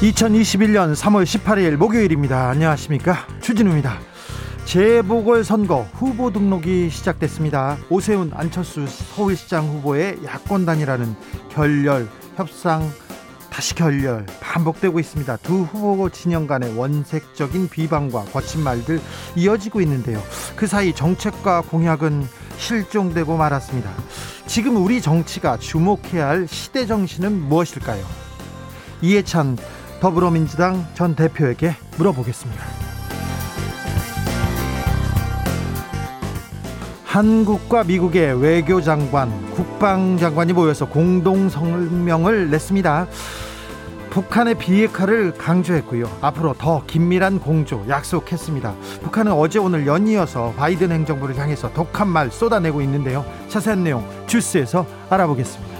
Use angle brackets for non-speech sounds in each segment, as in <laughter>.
2021년 3월 18일 목요일입니다. 안녕하십니까? 주진우입니다. 재보궐선거 후보 등록이 시작됐습니다. 오세훈, 안철수 서울시장 후보의 야권 단이라는 결렬, 협상, 다시 결렬 반복되고 있습니다. 두 후보 진영 간의 원색적인 비방과 거친 말들 이어지고 있는데요. 그 사이 정책과 공약은 실종되고 말았습니다. 지금 우리 정치가 주목해야 할 시대 정신은 무엇일까요? 이해찬 더불어민주당 전 대표에게 물어보겠습니다. 한국과 미국의 외교장관, 국방장관이 모여서 공동 성명을 냈습니다. 북한의 비핵화를 강조했고요. 앞으로 더 긴밀한 공조 약속했습니다. 북한은 어제 오늘 연이어서 바이든 행정부를 향해서 독한 말 쏟아내고 있는데요. 자세한 내용 주스에서 알아보겠습니다.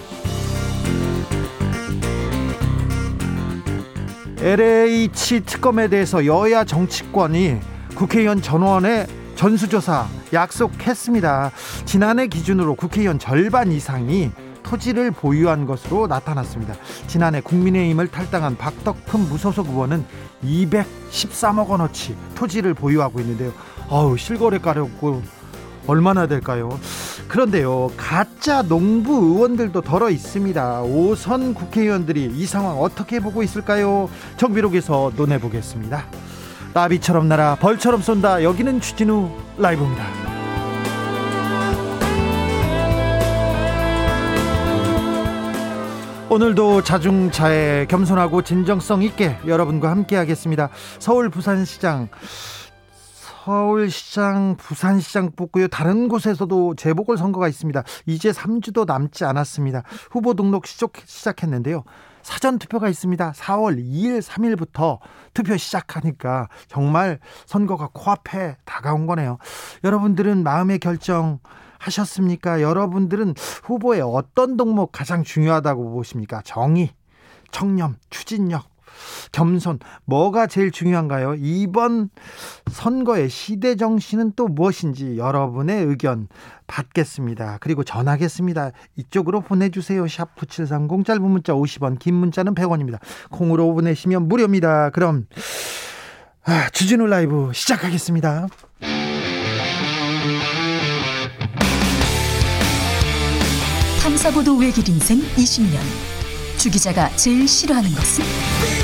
LH 특검에 대해서 여야 정치권이 국회의원 전원의 전수조사 약속했습니다. 지난해 기준으로 국회의원 절반 이상이 토지를 보유한 것으로 나타났습니다. 지난해 국민의힘을 탈당한 박덕흠 무소속 의원은 213억 원어치 토지를 보유하고 있는데요. 어우 실거래가려고 얼마나 될까요? 그런데요, 가짜 농부 의원들도 덜어 있습니다. 오선 국회의원들이 이 상황 어떻게 보고 있을까요? 정비록에서 논해보겠습니다. 나비처럼 날아 벌처럼 쏜다. 여기는 추진우 라이브입니다. 오늘도 자중차에 겸손하고 진정성 있게 여러분과 함께 하겠습니다. 서울 부산시장 서울시장, 부산시장 뽑고요. 다른 곳에서도 재보궐 선거가 있습니다. 이제 3주도 남지 않았습니다. 후보 등록 시작, 했는데요 사전 투표가 있습니다. 4월 2일, 3일부터 투표 시작하니까 정말 선거가 코앞에 다가온 거네요. 여러분들은 마음의 결정 하셨습니까? 여러분들은 후보의 어떤 덕목 가장 중요하다고 보십니까? 정의, 청렴, 추진력, 겸손 뭐가 제일 중요한가요? 이번 선거의 시대 정신은 또 무엇인지 여러분의 의견 받겠습니다. 그리고 전하겠습니다. 이쪽으로 보내주세요. 샵 9730 짧은 문자 50원 긴 문자는 100원입니다. 콩으로 보내시면 무료입니다. 그럼 아, 주진우 라이브 시작하겠습니다. 탐사보도 외길 인생 20년 주 기자가 제일 싫어하는 것은?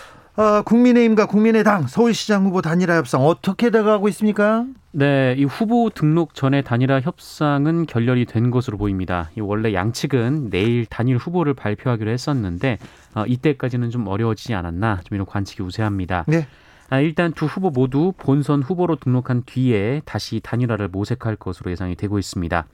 어, 국민의힘과 국민의당 서울시장 후보 단일화 협상 어떻게 돼가고 있습니까? 네, 이 후보 등록 전에 단일화 협상은 결렬이 된 것으로 보입니다. 이 원래 양측은 내일 단일 후보를 발표하기로 했었는데 어, 이때까지는 좀 어려워지지 않았나 좀 이런 관측이 우세합니다. 네. 아, 일단 두 후보 모두 본선 후보로 등록한 뒤에 다시 단일화를 모색할 것으로 예상이 되고 있습니다.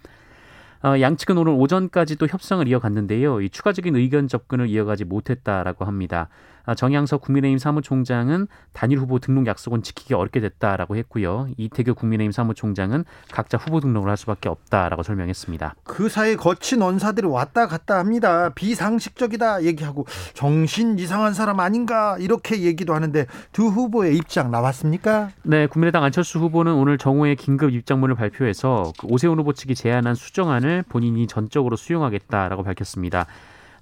어, 양측은 오늘 오전까지도 협상을 이어갔는데요. 이 추가적인 의견 접근을 이어가지 못했다라고 합니다. 아, 정양석 국민의힘 사무총장은 단일 후보 등록 약속은 지키기 어렵게 됐다라고 했고요. 이태규 국민의힘 사무총장은 각자 후보 등록을 할 수밖에 없다라고 설명했습니다. 그 사이 거친 원사들이 왔다 갔다 합니다. 비상식적이다 얘기하고 정신 이상한 사람 아닌가 이렇게 얘기도 하는데 두 후보의 입장 나왔습니까? 네, 국민의당 안철수 후보는 오늘 정오에 긴급 입장문을 발표해서 그 오세훈 후보 측이 제안한 수정안을 본인이 전적으로 수용하겠다라고 밝혔습니다.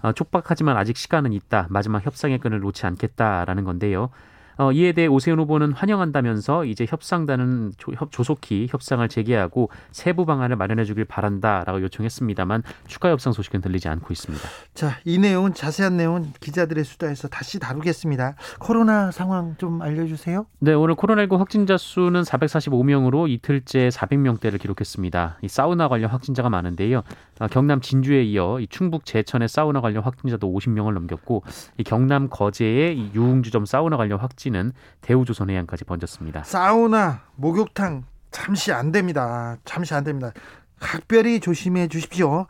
어, 촉박하지만 아직 시간은 있다. 마지막 협상의 끈을 놓지 않겠다라는 건데요. 어, 이에 대해 오세훈 후보는 환영한다면서 이제 협상단은 조, 협, 조속히 협상을 재개하고 세부 방안을 마련해 주길 바란다라고 요청했습니다만 추가 협상 소식은 들리지 않고 있습니다. 자, 이 내용은 자세한 내용은 기자들의 수다에서 다시 다루겠습니다. 코로나 상황 좀 알려주세요. 네, 오늘 코로나19 확진자 수는 445명으로 이틀째 400명대를 기록했습니다. 이 사우나 관련 확진자가 많은데요. 아, 경남 진주에 이어 이 충북 제천의 사우나 관련 확진자도 50명을 넘겼고 이 경남 거제의 이 유흥주점 사우나 관련 확진 은 대우조선 해양까지 번졌습니다. 사우나, 목욕탕 잠시 안 됩니다. 잠시 안 됩니다. 각별히 조심해 주십시오.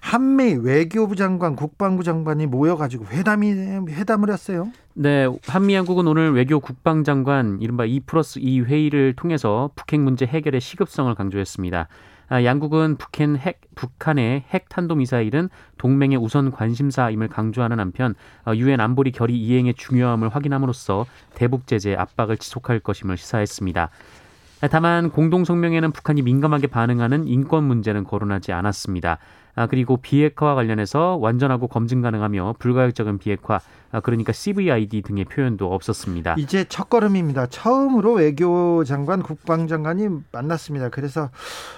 한미 외교부 장관, 국방부 장관이 모여가지고 회담이 회담을 했어요. 네, 한미 양국은 오늘 외교 국방장관 이른바 2 플러스 2 회의를 통해서 북핵 문제 해결의 시급성을 강조했습니다. 아, 양국은 북한 핵, 북한의 핵 탄도 미사일은 동맹의 우선 관심사임을 강조하는 한편 어, 유엔 안보리 결의 이행의 중요함을 확인함으로써 대북 제재 압박을 지속할 것임을 시사했습니다. 다만 공동 성명에는 북한이 민감하게 반응하는 인권 문제는 거론하지 않았습니다. 아, 그리고 비핵화와 관련해서 완전하고 검증 가능하며 불가역적인 비핵화, 아, 그러니까 CVID 등의 표현도 없었습니다. 이제 첫 걸음입니다. 처음으로 외교 장관, 국방장관이 만났습니다. 그래서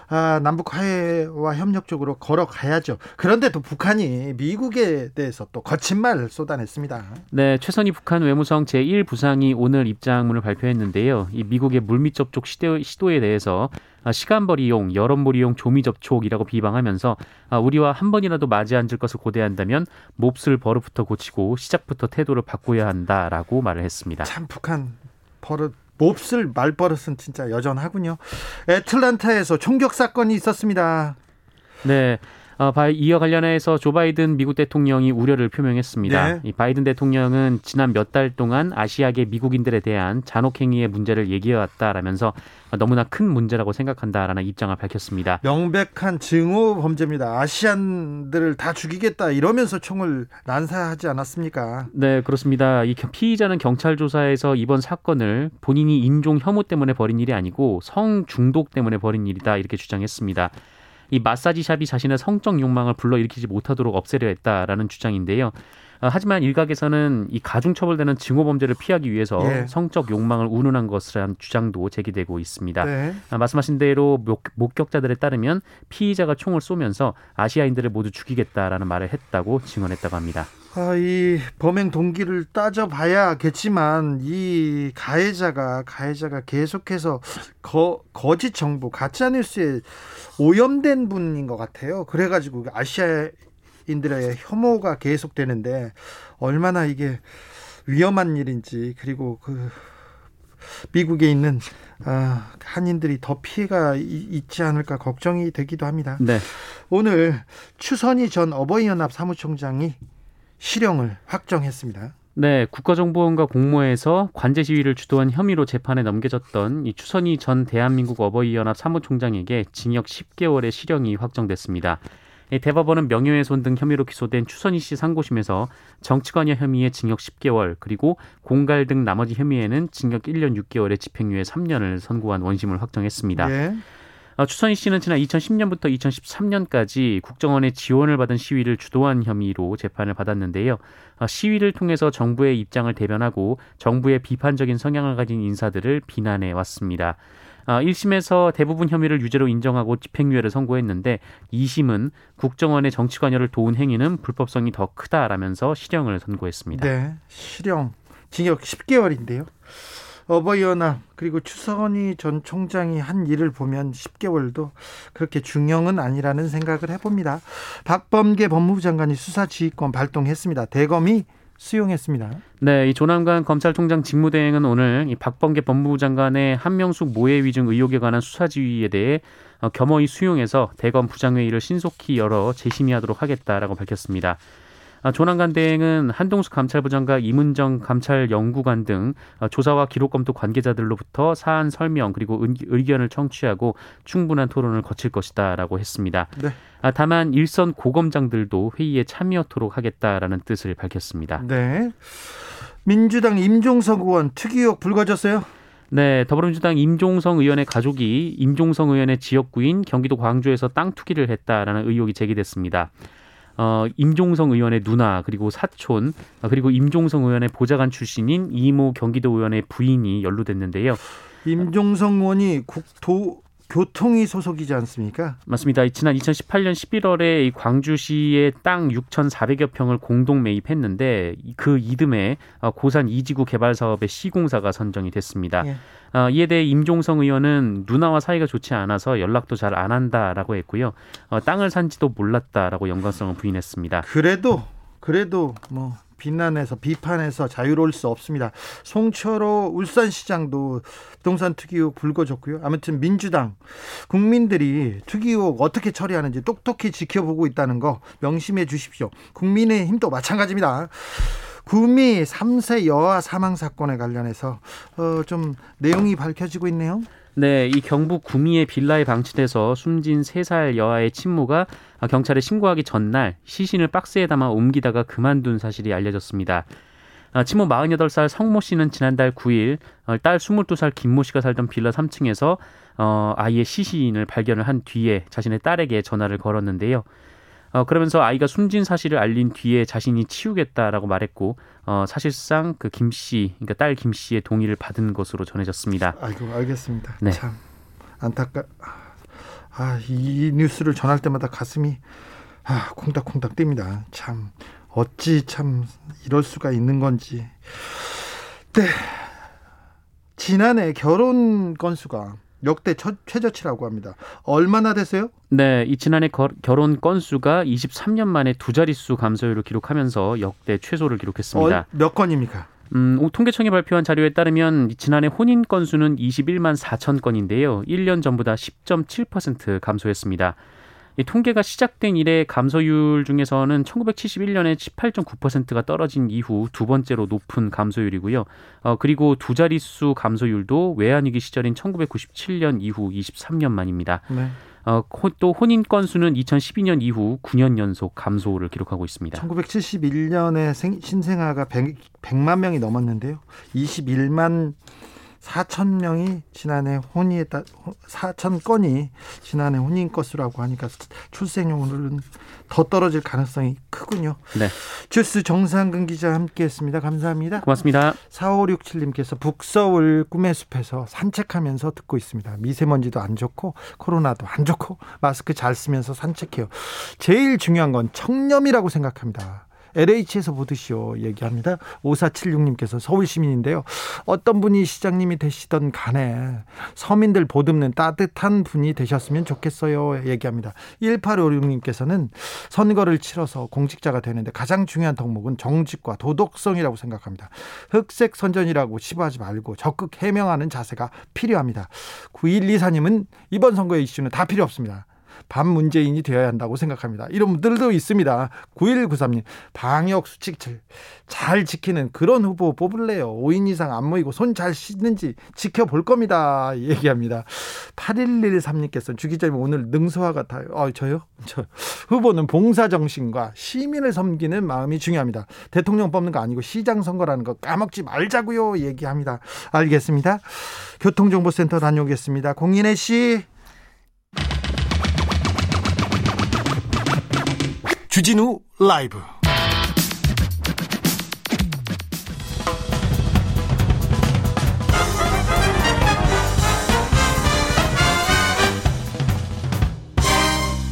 아, 남북 화해와 협력 적으로 걸어가야죠. 그런데 또 북한이 미국에 대해서 또 거친 말을 쏟아냈습니다. 네, 최선희 북한 외무성 제1 부상이 오늘 입장문을 발표했는데요. 이 미국의 물밑 접촉 시도, 시도에 대해서 아, 시간벌 이용, 여론몰 이용, 조미 접촉이라고 비방하면서 아, 우리와 한 번이라도 맞이 앉을 것을 고대한다면 몹쓸 버릇부터 고치고 시작부터 태도를 바꿔야 한다라고 말을 했습니다. 참 북한 버릇 몹쓸 말버릇은 진짜 여전하군요. 애틀란타에서 총격 사건이 있었습니다. 네. 어, 이어 관련해서 조 바이든 미국 대통령이 우려를 표명했습니다. 네. 이 바이든 대통령은 지난 몇 달 동안 아시아계 미국인들에 대한 잔혹행위의 문제를 얘기해왔다라면서 너무나 큰 문제라고 생각한다라는 입장을 밝혔습니다. 명백한 증오 범죄입니다. 아시안들을 다 죽이겠다 이러면서 총을 난사하지 않았습니까? 네, 그렇습니다. 이 피의자는 경찰 조사에서 이번 사건을 본인이 인종 혐오 때문에 벌인 일이 아니고 성 중독 때문에 벌인 일이다 이렇게 주장했습니다. 이 마사지 샵이 자신의 성적 욕망을 불러일으키지 못하도록 없애려 했다라는 주장인데요. 어, 하지만 일각에서는 이 가중 처벌되는 증오 범죄를 피하기 위해서 예. 성적 욕망을 운운한 것이라는 주장도 제기되고 있습니다. 네. 아, 말씀하신 대로 목, 격자들에 따르면 피의자가 총을 쏘면서 아시아인들을 모두 죽이겠다라는 말을 했다고 증언했다고 합니다. 아, 이 범행 동기를 따져봐야겠지만 이 가해자가 가해자가 계속해서 거, 거짓 정보 가짜 뉴스에 오염된 분인 것 같아요. 그래가지고 아시아 인들의 혐오가 계속되는데 얼마나 이게 위험한 일인지 그리고 그 미국에 있는 아, 한인들이 더 피해가 있지 않을까 걱정이 되기도 합니다. 네. 오늘 추선희 전 어버이연합 사무총장이 실형을 확정했습니다. 네, 국가정보원과 공모해서 관제 시위를 주도한 혐의로 재판에 넘겨졌던 이 추선희 전 대한민국 어버이연합 사무총장에게 징역 10개월의 실형이 확정됐습니다. 대법원은 명예훼손 등 혐의로 기소된 추선희 씨 상고심에서 정치관여 혐의의 징역 10개월 그리고 공갈 등 나머지 혐의에는 징역 1년 6개월의 집행유예 3년을 선고한 원심을 확정했습니다. 예. 어, 추선희 씨는 지난 2010년부터 2013년까지 국정원의 지원을 받은 시위를 주도한 혐의로 재판을 받았는데요. 어, 시위를 통해서 정부의 입장을 대변하고 정부의 비판적인 성향을 가진 인사들을 비난해 왔습니다. 1심에서 어, 대부분 혐의를 유죄로 인정하고 집행유예를 선고했는데 2심은 국정원의 정치 관여를 도운 행위는 불법성이 더 크다라면서 실형을 선고했습니다. 네, 실형 징역 10개월인데요. 어버이연합 그리고 추선희 전 총장이 한 일을 보면 10개월도 그렇게 중형은 아니라는 생각을 해봅니다. 박범계 법무부 장관이 수사지휘권 발동했습니다. 대검이 수용했습니다. 네, 이 조남관 검찰총장 직무대행은 오늘 이 박범계 법무부 장관의 한명숙 모해 위증 의혹에 관한 수사 지휘에 대해 어, 겸허히 수용해서 대검 부장회의를 신속히 열어 재심의하도록 하겠다라고 밝혔습니다. 아, 조남관 대행은 한동숙 감찰부 장과 이문정 감찰 연구관 등 아, 조사와 기록 검토 관계자들로부터 사안 설명 그리고 의견을 청취하고 충분한 토론을 거칠 것이다라고 했습니다. 네. 아, 다만 일선 고검장들도 회의에 참여토록 하겠다라는 뜻을 밝혔습니다. 네. 민주당 임종석 의원 특위의혹 불거졌어요? 네, 더불어민주당 임종성 의원의 가족이 임종성 의원의 지역구인 경기도 광주에서 땅 투기를 했다라는 의혹이 제기됐습니다. 어, 임종성 의원의 누나 그리고 사촌 어, 그리고 임종성 의원의 보좌관 출신인 이모 경기도 의원의 부인이 연루됐는데요. 임종성 의원이 국토 교통위 소속이지 않습니까? 맞습니다. 지난 2018년 11월에 이 광주시의 땅 6,400여 평을 공동 매입했는데 그 이듬해 어, 고산 이지구 개발 사업의 시공사가 선정이 됐습니다. 예. 어, 이에 대해 임종성 의원은 누나와 사이가 좋지 않아서 연락도 잘 안 한다라고 했고요. 어, 땅을 산지도 몰랐다라고 연관성을 부인했습니다. 그래도 그래도 뭐 비난에서 비판에서 자유로울 수 없습니다. 송철호 울산시장도 부동산 투기 의혹 불거졌고요. 아무튼 민주당 국민들이 투기 의혹 어떻게 처리하는지 똑똑히 지켜보고 있다는 거 명심해 주십시오. 국민의힘도 마찬가지입니다. 구미 3세 여아 사망 사건에 관련해서 어, 좀 내용이 밝혀지고 있네요. 네, 이 경북 구미의 빌라에 방치돼서 숨진 3살 여아의 친모가 경찰에 신고하기 전날 시신을 박스에 담아 옮기다가 그만둔 사실이 알려졌습니다. 아, 친모 48살 성모 씨는 지난달 9일 어, 딸 22살 김모 씨가 살던 빌라 3층에서 어, 아이의 시신을 발견을 한 뒤에 자신의 딸에게 전화를 걸었는데요. 어, 그러면서 아이가 숨진 사실을 알린 뒤에 자신이 치우겠다라고 말했고 어, 사실상 그 김 씨, 그러니까 딸 김 씨의 동의를 받은 것으로 전해졌습니다. 아이고 알겠습니다. 네. 참 안타까. 아, 이 뉴스를 전할 때마다 가슴이 아, 콩닥콩닥 뜁니다. 참 어찌 참 이럴 수가 있는 건지. 네. 지난해 결혼 건수가 역대 첫, 최저치라고 합니다. 얼마나 됐어요? 네, 이 지난해 거, 결혼 건수가 23년 만에 두 자릿수 감소율을 기록하면서 역대 최소를 기록했습니다. 어, 몇 건입니까? 음, 통계청이 발표한 자료에 따르면 지난해 혼인 건수는 21만 4천 건인데요. 1년 전보다 10.7% 감소했습니다. 이 통계가 시작된 이래 감소율 중에서는 1971년에 18.9%가 떨어진 이후 두 번째로 높은 감소율이고요. 어, 그리고 두 자릿수 감소율도 외환위기 시절인 1997년 이후 23년 만입니다. 네. 어, 또 혼인 건수는 2012년 이후 9년 연속 감소를 기록하고 있습니다. 1971년에 생, 신생아가 100, 100만 명이 넘었는데요. 21만 4천 명이 지난해 혼인에 따 4천 건이 지난해 혼인 건수라고 하니까 출생률은 더 떨어질 가능성이 크군요. 네. 주스 정상근 기자 함께했습니다. 감사합니다. 고맙습니다. 4567님께서 북서울 꿈의 숲에서 산책하면서 듣고 있습니다. 미세먼지도 안 좋고 코로나도 안 좋고 마스크 잘 쓰면서 산책해요. 제일 중요한 건 청렴이라고 생각합니다. LH에서 보듯이요 얘기합니다. 5476님께서 서울 시민인데요. 어떤 분이 시장님이 되시던 간에 서민들 보듬는 따뜻한 분이 되셨으면 좋겠어요. 얘기합니다. 1856님께서는 선거를 치러서 공직자가 되는데 가장 중요한 덕목은 정직과 도덕성이라고 생각합니다. 흑색 선전이라고 시부하지 말고 적극 해명하는 자세가 필요합니다. 9124님은 이번 선거의 이슈는 다 필요 없습니다. 반 문재인이 되어야 한다고 생각합니다. 이런 분들도 있습니다. 9193님, 방역 수칙을 잘 지키는 그런 후보 뽑을래요. 5인 이상 안 모이고 손 잘 씻는지 지켜볼 겁니다. 얘기합니다. 8113님께서 주 기자님 오늘 능소화 같아요. 아, 저요? 저 후보는 봉사정신과 시민을 섬기는 마음이 중요합니다. 대통령 뽑는 거 아니고 시장 선거라는 거 까먹지 말자고요. 얘기합니다. 알겠습니다. 교통정보센터 다녀오겠습니다. 공인혜 씨. 주진우 라이브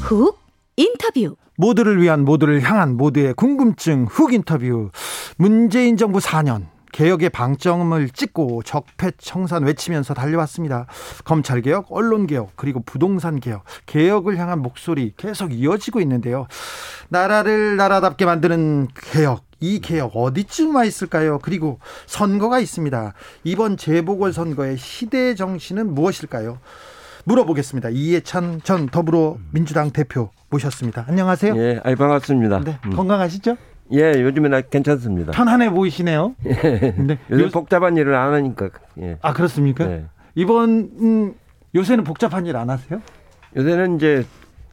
훅 인터뷰 모두를 위한 모두를 향한 모두의 궁금증 훅 인터뷰 문재인 정부 4년 개혁의 방점을 찍고 적폐청산 외치면서 달려왔습니다. 검찰개혁, 언론개혁, 그리고 부동산개혁, 개혁을 향한 목소리 계속 이어지고 있는데요. 나라를 나라답게 만드는 개혁, 이 개혁 어디쯤 와 있을까요? 그리고 선거가 있습니다. 이번 재보궐 선거의 시대 정신은 무엇일까요? 물어보겠습니다. 이해찬 전 더불어민주당 대표 모셨습니다. 안녕하세요. 예, 아이 반갑습니다. 네, 음. 건강하시죠? 예, 요즘에 나 괜찮습니다. 편안해 보이시네요. 네. <laughs> 요즘 요- 복잡한 일을 안 하니까. 예. 아 그렇습니까? 네. 이번 음, 요새는 복잡한 일 안 하세요? 요새는 이제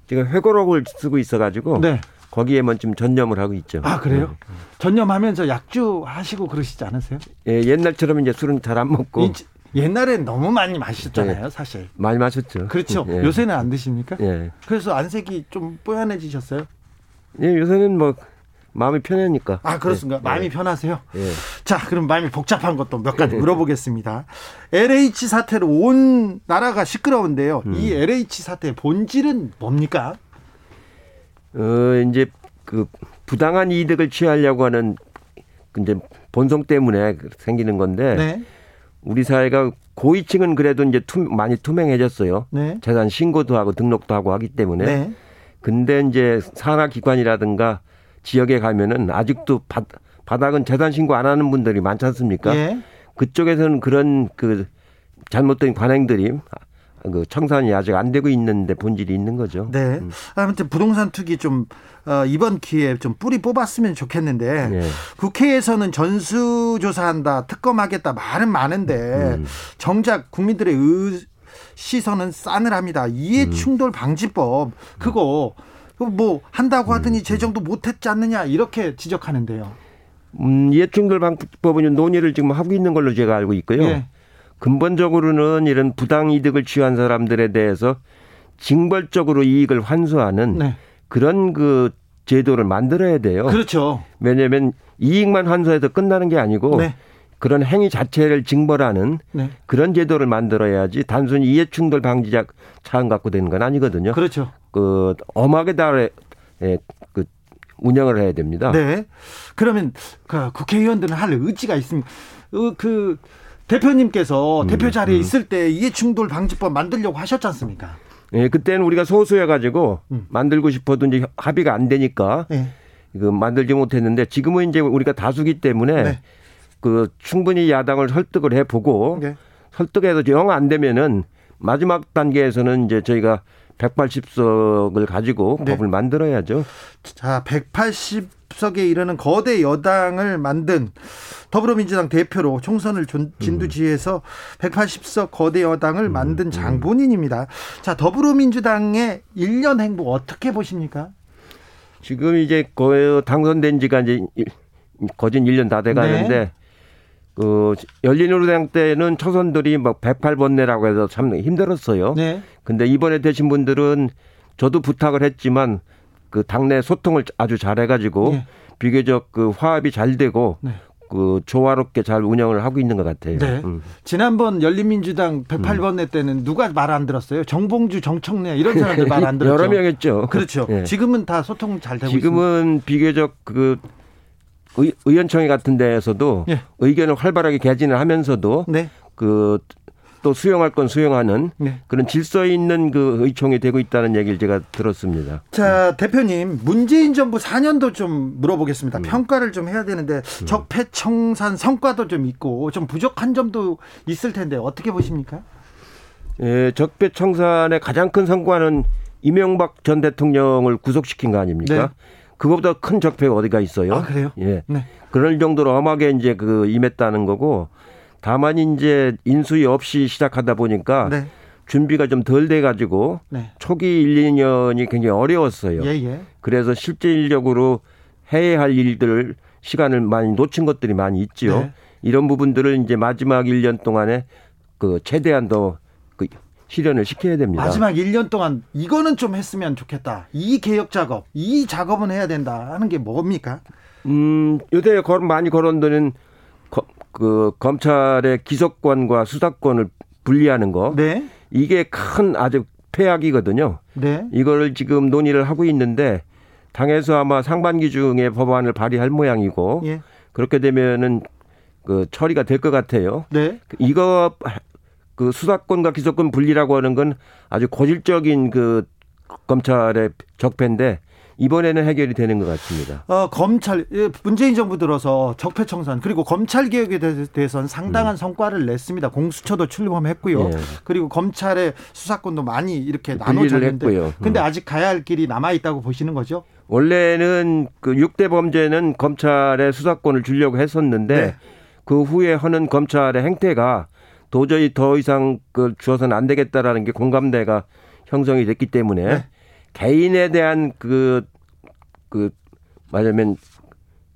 제가 회고록을 쓰고 있어가지고 네. 거기에만 좀 전념을 하고 있죠. 아 그래요? 전념하면서 약주 하시고 그러시지 않으세요? 예, 옛날처럼 이제 술은 잘 안 먹고 이- 옛날엔 너무 많이 마셨잖아요, 사실. 많이 마셨죠. 그렇죠. 예. 요새는 안 드십니까? 예. 그래서 안색이 좀 뽀얀해지셨어요? 예, 요새는 뭐 마음이 편하니까. 아 그렇습니까? 예, 마음이 예. 편하세요? 예. 자, 그럼 마음이 복잡한 것도 몇 가지 물어보겠습니다. LH 사태로 온 나라가 시끄러운데요. 이 LH 사태의 본질은 뭡니까? 어, 이제 그 부당한 이득을 취하려고 하는 그 이제 본성 때문에 생기는 건데 네. 우리 사회가 고위층은 그래도 이제 투, 많이 투명해졌어요. 네. 재산 신고도 하고 등록도 하고 하기 때문에. 네. 근데 이제 산하 기관이라든가 지역에 가면은 아직도 바, 바닥은 재산 신고 안 하는 분들이 많지 않습니까? 예. 그쪽에서는 그런 그 잘못된 관행들이 그 청산이 아직 안 되고 있는데 본질이 있는 거죠. 네. 아무튼 부동산 투기 좀 어, 이번 기회에 좀 뿌리 뽑았으면 좋겠는데 네. 국회에서는 전수조사한다, 특검하겠다 말은 많은데 음. 정작 국민들의 의, 시선은 싸늘합니다. 음. 이해충돌 방지법 그거 뭐 한다고 하더니 제정도 못했지 않느냐 이렇게 지적하는데요. 음, 이해충돌 방법은 논의를 지금 하고 있는 걸로 제가 알고 있고요. 예. 근본적으로는 이런 부당 이득을 취한 사람들에 대해서 징벌적으로 이익을 환수하는 네. 그런 그 제도를 만들어야 돼요. 그렇죠. 왜냐하면 이익만 환수해서 끝나는 게 아니고 네. 그런 행위 자체를 징벌하는 네. 그런 제도를 만들어야지 단순히 이해충돌 방지자 차원 갖고 되는 건 아니거든요. 그렇죠. 그 엄하게 달에 그 운영을 해야 됩니다. 네. 그러면 그 국회의원들은 할 의지가 있습니다. 어, 그 대표님께서 음, 대표 자리에 있을 때 이해충돌 방지법 만들려고 하셨지 않습니까? 예, 그때는 우리가 소수해 가지고 음. 만들고 싶어도 이제 합의가 안 되니까 네. 이거 만들지 못했는데 지금은 이제 우리가 다수기 때문에 네. 그 충분히 야당을 설득을 해 보고 네. 설득해서 영 안 되면은 마지막 단계에서는 이제 저희가 180석을 가지고 네. 법을 만들어야죠. 자, 180 석에 이르는 거대 여당을 만든 더불어민주당 대표로 총선을 존- 진두지휘해서 180석 거대 여당을 만든 장본인입니다. 자, 더불어민주당의 1년 행보 어떻게 보십니까? 지금 이제 거의 당선된 지가 이제 일- 거진 1년 다 돼 가는데 네. 그 열린우리당 때는 초선들이 막 108번내라고 해서 참 힘들었어요. 네. 근데 이번에 되신 분들은 저도 부탁을 했지만 그 당내 소통을 아주 잘해 가지고 네. 비교적 그 화합이 잘 되고 네. 그 조화롭게 잘 운영을 하고 있는 것 같아요. 네. 음. 지난번 열린민주당 108번 내 때는 누가 말 안 들었어요? 정봉주, 정청래 이런 사람들 말 안 <laughs> 들었죠. 여러 명 했죠. 그렇죠. 예. 지금은 다 소통 잘 되고 있습니다. 지금은 비교적 그 의, 의원총회 같은 데에서도 예. 의견을 활발하게 개진을 하면서도 네. 그 또 수용할 건 수용하는 네. 그런 질서 있는 그 의총이 되고 있다는 얘기를 제가 들었습니다. 자, 대표님, 문재인 정부 4년도 좀 물어보겠습니다. 음. 평가를 좀 해야 되는데 적폐 청산 성과도 좀 있고 좀 부족한 점도 있을 텐데 어떻게 보십니까? 예, 적폐 청산의 가장 큰 성과는 이명박 전 대통령을 구속시킨 거 아닙니까? 네. 그거보다 큰 적폐가 어디가 있어요? 아, 그래요? 예. 네. 그럴 정도로 엄하게 이제 그 임했다는 거고 다만 이제 인수위 없이 시작하다 보니까 네. 준비가 좀 덜 돼 가지고 네. 초기 1, 2년이 굉장히 어려웠어요. 예, 예. 그래서 실질적으로 해야 할 일들을 시간을 많이 놓친 것들이 많이 있지요. 네. 이런 부분들을 이제 마지막 1년 동안에 그 최대한 더그 실현을 시켜야 됩니다. 마지막 1년 동안 이거는 좀 했으면 좋겠다. 이 개혁 작업, 이 작업은 해야 된다 하는 게 뭡니까? 음, 요새 걸 많이 거론되는 거- 그 검찰의 기소권과 수사권을 분리하는 거. 네. 이게 큰 아주 폐악이거든요. 네. 이거를 지금 논의를 하고 있는데 당에서 아마 상반기 중에 법안을 발의할 모양이고 예. 그렇게 되면은 그 처리가 될 것 같아요. 네. 이거 그 수사권과 기소권 분리라고 하는 건 아주 고질적인 그 검찰의 적폐인데 이번에는 해결이 되는 것 같습니다. 어, 검찰 예, 문재인 정부 들어서 적폐청산 그리고 검찰 개혁에 대- 대해서는 상당한 성과를 냈습니다. 공수처도 출범했고요. 음. 예. 그리고 검찰의 수사권도 많이 이렇게 나눠졌는데 했고요. 근데 음. 아직 가야 할 길이 남아 있다고 보시는 거죠? 원래는 그 6대 범죄는 검찰의 수사권을 주려고 했었는데 네. 그 후에 하는 검찰의 행태가 도저히 더 이상 그 주어서는 안 되겠다라는 게 공감대가 형성이 됐기 때문에 네. 개인에 대한 그, 그, 말하면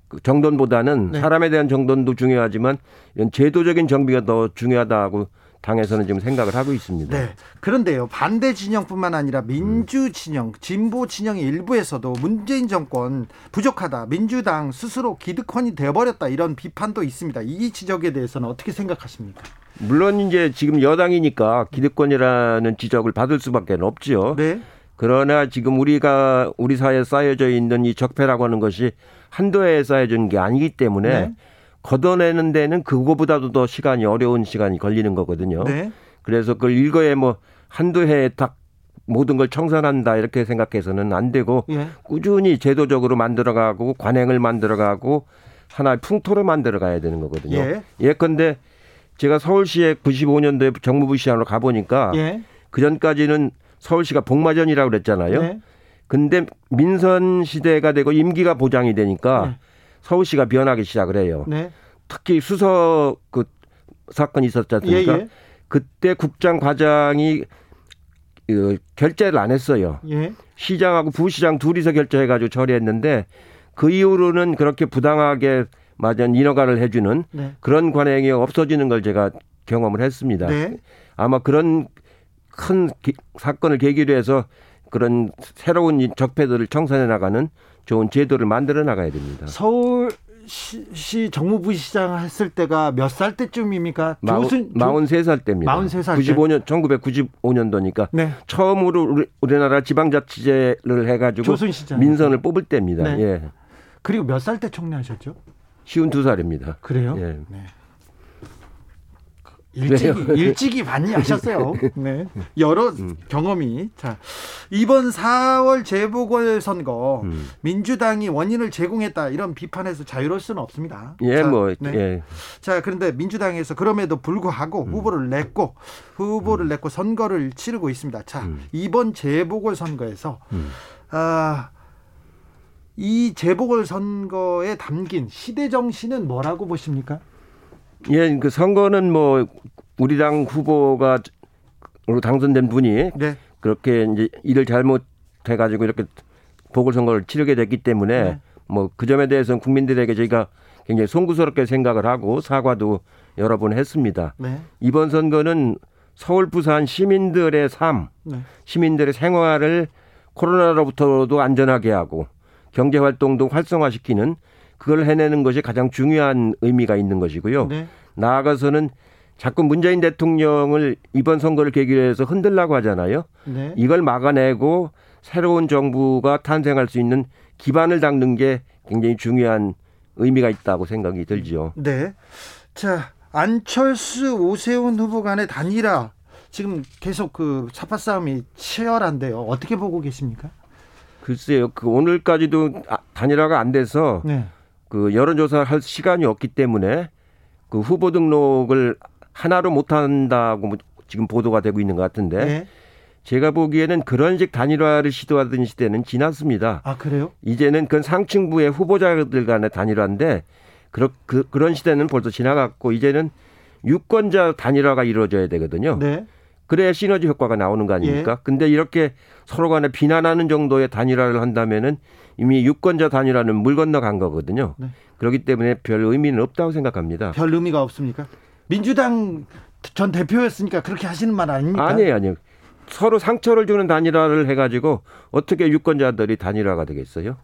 그 정돈보다는 네. 사람에 대한 정돈도 중요하지만 이런 제도적인 정비가 더 중요하다고 당에서는 지금 생각을 하고 있습니다. 네. 그런데요. 반대 진영뿐만 아니라 민주 진영, 진보 진영의 일부에서도 문재인 정권 부족하다. 민주당 스스로 기득권이 되어버렸다. 이런 비판도 있습니다. 이 지적에 대해서는 어떻게 생각하십니까? 물론 이제 지금 여당이니까 기득권이라는 지적을 받을 수밖에 없지요. 네. 그러나 지금 우리가 우리 사회에 쌓여져 있는 이 적폐라고 하는 것이 한도에 쌓여진 게 아니기 때문에 네. 걷어내는 데는 그거보다도 더 시간이 어려운 시간이 걸리는 거거든요. 네. 그래서 그 일거에 뭐 한두 해에 딱 모든 걸 청산한다 이렇게 생각해서는 안 되고 예. 꾸준히 제도적으로 만들어가고 관행을 만들어가고 하나의 풍토를 만들어가야 되는 거거든요. 예. 예컨대 제가 서울시에 95년도에 정무부 시장으로 가보니까 예. 그 전까지는 서울시가 복마전이라고 그랬잖아요. 네. 근데 민선 시대가 되고 임기가 보장이 되니까 네. 서울시가 변하기 시작을 해요. 네. 특히 수서 그 사건이 있었지 예, 않습니까? 예. 그때 국장 과장이 그 결재를 안 했어요. 예. 시장하고 부시장 둘이서 결재해가지고 처리했는데 그 이후로는 그렇게 부당하게 맞은 인허가를 해주는 네. 그런 관행이 없어지는 걸 제가 경험을 했습니다. 네. 아마 그런 큰 기- 사건을 계기로 해서 그런 새로운 이 적폐들을 청산해 나가는 좋은 제도를 만들어 나가야 됩니다. 서울 시 정무부시장 했을 때가 몇 살 때쯤입니까? 조순- 조- 43살 때입니다. 43살 때. 95년 1995년도니까 네. 처음으로 우리- 우리나라 지방자치제를 해가지고 조순 시장. 민선을 뽑을 때입니다. 네. 예. 그리고 몇 살 때 총리하셨죠? 쉬운 두 살입니다. 그래요? 예. 네. 일찍이 왜요? <laughs> 일찍이 많이 하셨어요. <laughs> 네. 여러 경험이 자 이번 4월 재보궐 선거 음. 민주당이 원인을 제공했다 이런 비판에서 자유로울 수는 없습니다. 예, 자, 뭐, 네. 예. 자 그런데 민주당에서 그럼에도 불구하고 음. 후보를 냈고 후보를 냈고 선거를 치르고 있습니다. 자 음. 이번 재보궐 선거에서 음. 아. 이 재보궐 선거에 담긴 시대 정신은 뭐라고 보십니까? 예, 그 선거는 뭐 우리 당 후보가 당선된 분이 네. 그렇게 이제 일을 잘못해 가지고 이렇게 보궐선거를 치르게 됐기 때문에 네. 뭐그 점에 대해서는 국민들에게 저희가 굉장히 송구스럽게 생각을 하고 사과도 여러 번 했습니다. 네. 이번 선거는 서울 부산 시민들의 삶, 네. 시민들의 생활을 코로나로부터도 안전하게 하고 경제 활동도 활성화시키는 그걸 해내는 것이 가장 중요한 의미가 있는 것이고요. 네. 나아가서는 자꾸 문재인 대통령을 이번 선거를 계기로 해서 흔들라고 하잖아요. 네. 이걸 막아내고 새로운 정부가 탄생할 수 있는 기반을 닦는 게 굉장히 중요한 의미가 있다고 생각이 들지요. 네. 자, 안철수 오세훈 후보 간의 단일화 지금 계속 그 사파 싸움이 치열한데요. 어떻게 보고 계십니까? 글쎄요, 그 오늘까지도 아- 단일화가 안 돼서 네. 그 여론조사를 할 시간이 없기 때문에 그 후보 등록을 하나로 못 한다고 뭐 지금 보도가 되고 있는 것 같은데 네. 제가 보기에는 그런 식 단일화를 시도하던 시대는 지났습니다. 아, 그래요? 이제는 그 상층부의 후보자들 간의 단일화인데 그런 그, 그런 시대는 벌써 지나갔고 이제는 유권자 단일화가 이루어져야 되거든요. 네. 그래야 시너지 효과가 나오는 거 아닙니까? 근데 이렇게 서로 간에 비난하는 정도의 단일화를 한다면은 이미 유권자 단일화는 물 건너간 거거든요. 네. 그렇기 때문에 별 의미는 없다고 생각합니다. 별 의미가 없습니까? 민주당 전 대표였으니까 그렇게 하시는 말 아닙니까? 아니에요, 아니에요. 서로 상처를 주는 단일화를 해가지고 어떻게 유권자들이 단일화가 되겠어요?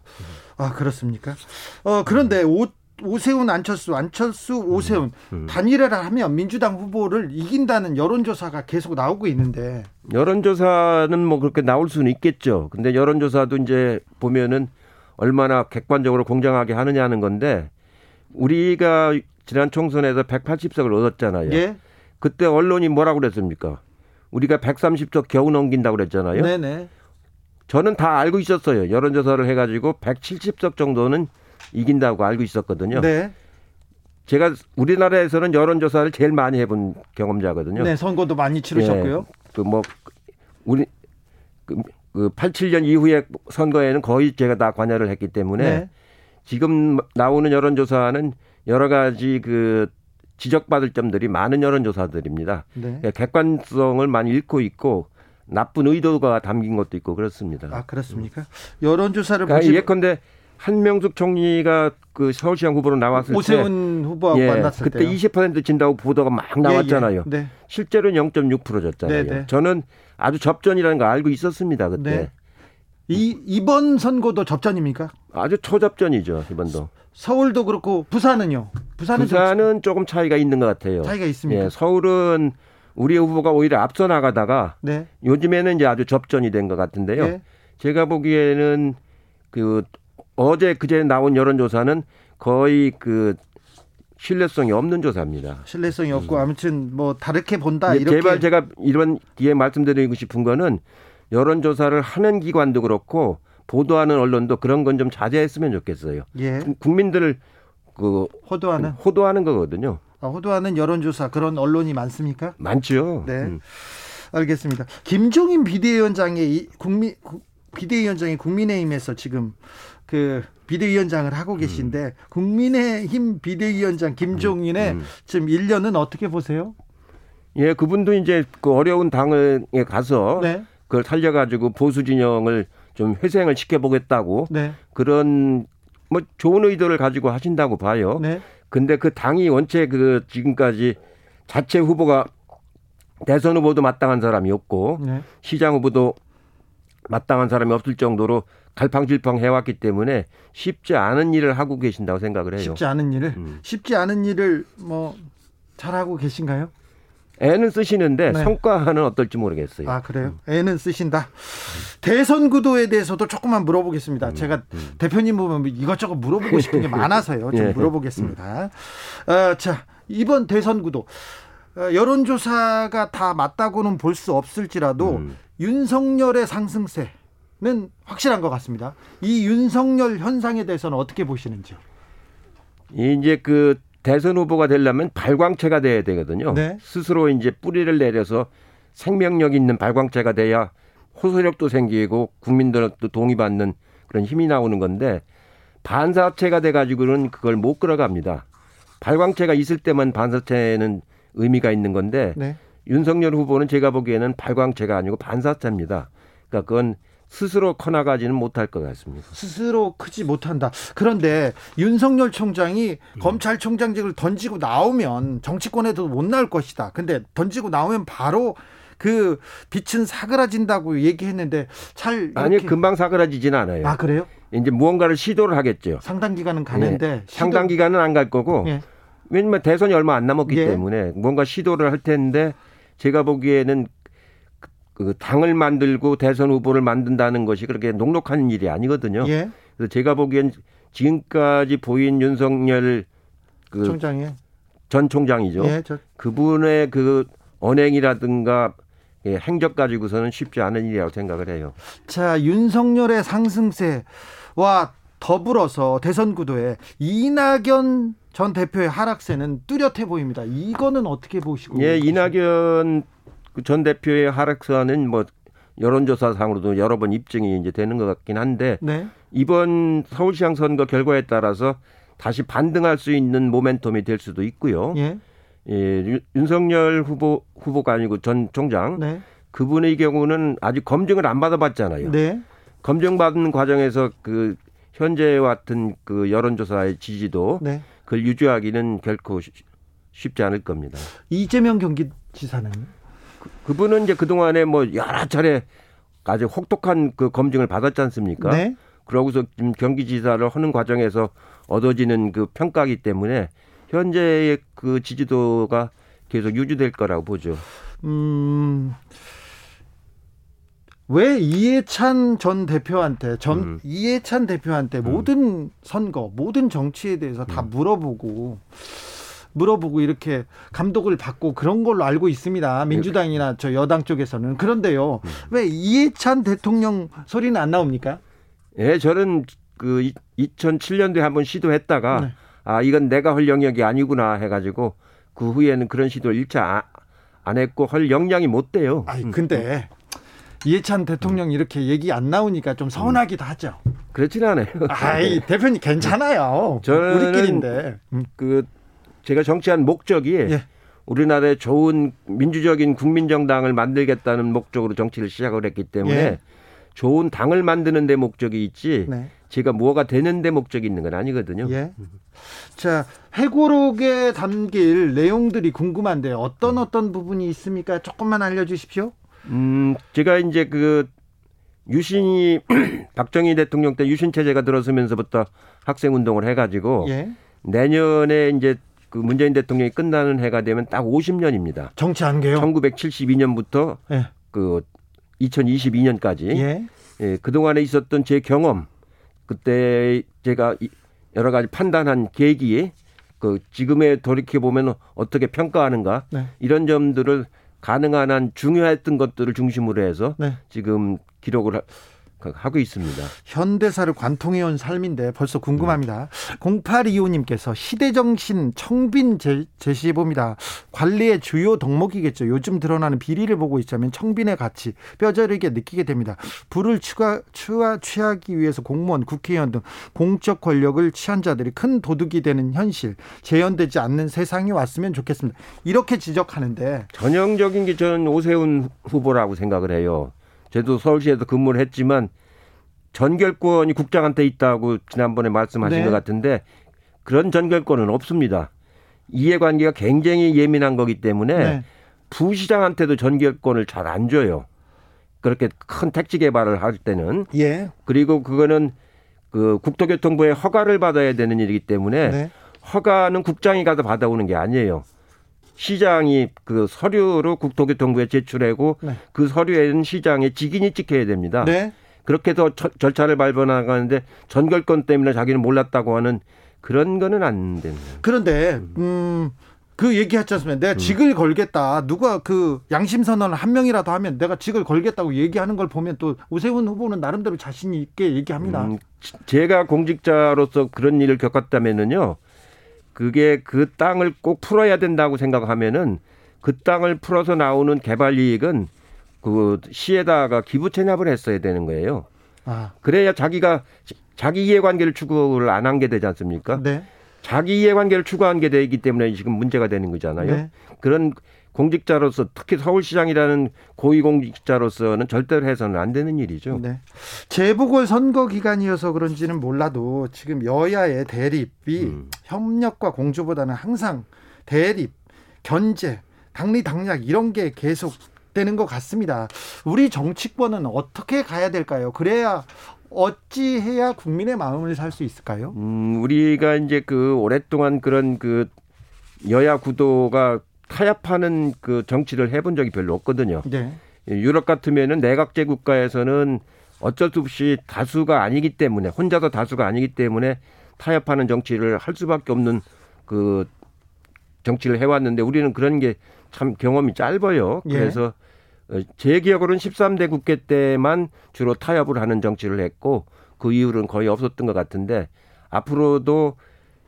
아, 그렇습니까? 어, 그런데 오, 오세훈 안철수, 안철수 오세훈 음. 단일화를 하면 민주당 후보를 이긴다는 여론조사가 계속 나오고 있는데 여론조사는 뭐 그렇게 나올 수는 있겠죠. 근데 여론조사도 이제 보면은 얼마나 객관적으로 공정하게 하느냐는 건데 우리가 지난 총선에서 180석을 얻었잖아요. 예. 그때 언론이 뭐라고 그랬습니까? 우리가 130석 겨우 넘긴다고 그랬잖아요. 네, 네. 저는 다 알고 있었어요. 여론조사를 해가지고 170석 정도는 이긴다고 알고 있었거든요. 네. 제가 우리나라에서는 여론조사를 제일 많이 해본 경험자거든요. 네, 선거도 많이 치르셨고요. 그뭐 우리 그, 그 87년 이후의 선거에는 거의 제가 다 관여를 했기 때문에 네. 지금 나오는 여론조사는 여러 가지 그 지적받을 점들이 많은 여론조사들입니다. 네. 그러니까 객관성을 많이 잃고 있고 나쁜 의도가 담긴 것도 있고 그렇습니다. 아, 그렇습니까? 여론조사를 그러니까 보시 예컨대 한명숙 총리가 그 서울시장 후보로 나왔을 때 오세훈 후보하고 예, 만났을 그때 때요. 20% 진다고 보도가 막 나왔잖아요. 예, 예. 네. 실제로는 0.6% 졌잖아요. 네, 네. 저는 아주 접전이라는 거 알고 있었습니다 그때. 네. 이 이번 선거도 접전입니까? 아주 초접전이죠 이번도. 서울도 그렇고 부산은요. 부산은 좀 부산은 조금 차이가 있는 것 같아요. 차이가 있습니까? 예, 서울은 우리 후보가 오히려 앞서 나가다가 네. 요즘에는 이제 아주 접전이 된 것 같은데요. 예. 제가 보기에는 그 어제 그제 나온 여론조사는 거의 그 신뢰성이 없는 조사입니다. 신뢰성이 없고 아무튼 뭐 다르게 본다 예, 이렇게 제발 제가 이런 뒤에 말씀드리고 싶은 거는 여론 조사를 하는 기관도 그렇고 보도하는 언론도 그런 건 좀 자제했으면 좋겠어요. 예. 국- 국민들을 그 호도하는 호도하는 거거든요. 아, 호도하는 여론조사 그런 언론이 많습니까? 많죠. 네. 음. 알겠습니다. 김종인 비대위원장의 이 국민 구- 비대위원장이 국민의힘에서 지금 그 비대위원장을 하고 계신데 국민의힘 비대위원장 김종인의 음. 지금 1년은 어떻게 보세요? 예, 그분도 이제 그 어려운 당에 가서 네. 그걸 살려가지고 보수 진영을 좀 회생을 시켜보겠다고 네. 그런 뭐 좋은 의도를 가지고 하신다고 봐요. 네. 근데 그 당이 원체 그 지금까지 자체 후보가 대선 후보도 마땅한 사람이 없고 네. 시장 후보도 마땅한 사람이 없을 정도로 갈팡질팡 해왔기 때문에 쉽지 않은 일을 하고 계신다고 생각을 해요. 쉽지 않은 일을 음. 쉽지 않은 일을 뭐 잘하고 계신가요? 애는 쓰시는데 네. 성과는 어떨지 모르겠어요. 아 그래요? 애는 쓰신다. 대선 구도에 대해서도 조금만 물어보겠습니다. 음, 제가 대표님 보면 이것저것 물어보고 싶은 게 <laughs> 많아서요. 좀 예. 물어보겠습니다. 어, 자 이번 대선 구도 어, 여론조사가 다 맞다고는 볼 수 없을지라도 음. 윤석열의 상승세는 확실한 것 같습니다. 이 윤석열 현상에 대해서는 어떻게 보시는지요? 이제 그 대선 후보가 되려면 발광체가 돼야 되거든요. 네. 스스로 이제 뿌리를 내려서 생명력 있는 발광체가 돼야 호소력도 생기고 국민들도 동의받는 그런 힘이 나오는 건데 반사체가 돼 가지고는 그걸 못 끌어갑니다. 발광체가 있을 때만 반사체는 의미가 있는 건데 네. 윤석열 후보는 제가 보기에는 발광체가 아니고 반사체입니다. 그러니까 그건 스스로 커나가지는 못할 것 같습니다. 스스로 크지 못한다. 그런데 윤석열 총장이 음. 검찰총장직을 던지고 나오면 정치권에도 못 나올 것이다. 근데 던지고 나오면 바로 그 빛은 사그라진다고 얘기했는데 잘 이렇게 아니 금방 사그라지지는 않아요. 아 그래요? 이제 무언가를 시도를 하겠죠. 상당 기간은 가는데 예, 상당 기간은 안 갈 거고 예. 왜냐면 대선이 얼마 안 남았기 예. 때문에 뭔가 시도를 할 텐데 제가 보기에는 그- 그 당을 만들고 대선 후보를 만든다는 것이 그렇게 녹록한 일이 아니거든요. 예. 그래서 제가 보기엔 지금까지 보인 윤석열 그 총장의 전 총장이죠. 예, 저 그분의 그 언행이라든가 예, 행적 가지고서는 쉽지 않은 일이라고 생각을 해요. 자, 윤석열의 상승세와 더불어서 대선 구도에 이낙연 전 대표의 하락세는 뚜렷해 보입니다. 이거는 어떻게 보시고 예, 계세요? 이낙연 그전 대표의 하락세는 뭐 여론조사상으로도 여러 번 입증이 이제 되는 것 같긴 한데 네. 이번 서울시장 선거 결과에 따라서 다시 반등할 수 있는 모멘텀이 될 수도 있고요. 예. 예, 윤- 윤석열 후보 후보가 아니고 전 총장 네. 그분의 경우는 아직 검증을 안 받아봤잖아요. 네. 검증받는 과정에서 그 현재 같은 그 여론조사의 지지도 네. 그걸 유지하기는 결코 쉬- 쉽지 않을 겁니다. 이재명 경기지사는 그분은 이제 그 동안에 뭐 여러 차례 아주 혹독한 그 검증을 받았지 않습니까? 네. 그러고서 지금 경기지사를 하는 과정에서 얻어지는 그 평가이기 때문에 현재의 그 지지도가 계속 유지될 거라고 보죠. 음. 왜 이해찬 전 대표한테 전 음. 이해찬 대표한테 모든 선거, 모든 정치에 대해서 다 물어보고 물어보고 이렇게 감독을 받고 그런 걸로 알고 있습니다. 민주당이나 저 여당 쪽에서는 그런데요. 왜 이해찬 대통령 소리는 안 나옵니까? 예, 저는 그 2007년도에 한번 시도했다가 네. 아 이건 내가 할 영역이 아니구나 해가지고 그 후에는 그런 시도를 일차 아- 안 했고 할 역량이 못 돼요. 아니 근데 이해찬 대통령 이렇게 얘기 안 나오니까 좀 서운하기도 하죠. 그렇지는 않아요. 아이 대표님 괜찮아요. 저는 우리끼리인데. 음. 그 제가 정치한 목적이 예. 우리나라의 좋은 민주적인 국민정당을 만들겠다는 목적으로 정치를 시작을 했기 때문에 예. 좋은 당을 만드는 데 목적이 있지 네. 제가 뭐가 되는 데 목적이 있는 건 아니거든요. 예. 자, 해고록에 담길 내용들이 궁금한데 어떤 어떤 부분이 있습니까? 조금만 알려 주십시오. 음, 제가 이제 그 유신이 <clears throat> 박정희 대통령 때 유신 체제가 들어서면서부터 학생 운동을 해가지고 예. 내년에 이제 그 문재인 대통령이 끝나는 해가 되면 딱 50년입니다. 정치 안 개요. 1972년부터 예. 그 2022년까지 예. 예, 그 동안에 있었던 제 경험 그때 제가 이- 여러 가지 판단한 계기 그 지금에 돌이켜 보면 어떻게 평가하는가 네. 이런 점들을 가능한 한 중요했던 것들을 중심으로 해서 네. 지금 기록을 하, 그, 하고 있습니다. 현대사를 관통해온 삶인데 벌써 궁금합니다. 0825님께서 시대정신 청빈 제, 제시해봅니다. 관리의 주요 덕목이겠죠. 요즘 드러나는 비리를 보고 있자면 청빈의 가치 뼈저리게 느끼게 됩니다. 부를 추가, 추하, 취하기 위해서 공무원, 국회의원 등 공적 권력을 취한 자들이 큰 도둑이 되는 현실 재현되지 않는 세상이 왔으면 좋겠습니다. 이렇게 지적하는데 전형적인 게 저는 오세훈 후보라고 생각을 해요. 저도 서울시에서 근무를 했지만 전결권이 국장한테 있다고 지난번에 말씀하신 네. 것 같은데 그런 전결권은 없습니다. 이해관계가 굉장히 예민한 거기 때문에 네. 부시장한테도 전결권을 잘 안 줘요. 그렇게 큰 택지 개발을 할 때는 예. 그리고 그거는 그 국토교통부의 허가를 받아야 되는 일이기 때문에 네. 허가는 국장이 가서 받아오는 게 아니에요. 시장이 그 서류로 국토교통부에 제출하고 네. 그 서류에는 시장에 직인이 찍혀야 됩니다. 네. 그렇게 해서 저- 절차를 밟아 나가는데 전결권 때문에 자기는 몰랐다고 하는 그런 거는 안 되는. 그런데 음. 그 얘기했지 않습니까? 내가 직을 걸겠다. 누가 그 양심 선언을 한 명이라도 하면 내가 직을 걸겠다고 얘기하는 걸 보면 또 오세훈 후보는 나름대로 자신 있게 얘기합니다. 음, 제가 공직자로서 그런 일을 겪었다면은요. 그게 그 땅을 꼭 풀어야 된다고 생각하면은 그 땅을 풀어서 나오는 개발 이익은 그 시에다가 기부 체납을 했어야 되는 거예요. 아, 그래야 자기가 자기 이해관계를 추구를 안 한 게 되지 않습니까? 네. 자기 이해관계를 추구한 게 되기 때문에 지금 문제가 되는 거잖아요. 네. 그런 공직자로서 특히 서울시장이라는 고위공직자로서는 절대로 해서는 안 되는 일이죠. 네. 재보궐 선거 기간이어서 그런지는 몰라도 지금 여야의 대립이 음. 협력과 공조보다는 항상 대립, 견제, 당리 당략 이런 게 계속 되는 것 같습니다. 우리 정치권은 어떻게 가야 될까요? 그래야 어찌 해야 국민의 마음을 살 수 있을까요? 음, 우리가 이제 그 오랫동안 그런 그 여야 구도가 타협하는 그 정치를 해본 적이 별로 없거든요. 네. 유럽 같으면은 내각제 국가에서는 어쩔 수 없이 다수가 아니기 때문에 혼자서 다수가 아니기 때문에 타협하는 정치를 할 수밖에 없는 그 정치를 해왔는데 우리는 그런 게 참 경험이 짧아요. 예. 그래서 어, 제 기억으로는 13대 국회 때만 주로 타협을 하는 정치를 했고 그 이후로는 거의 없었던 것 같은데 앞으로도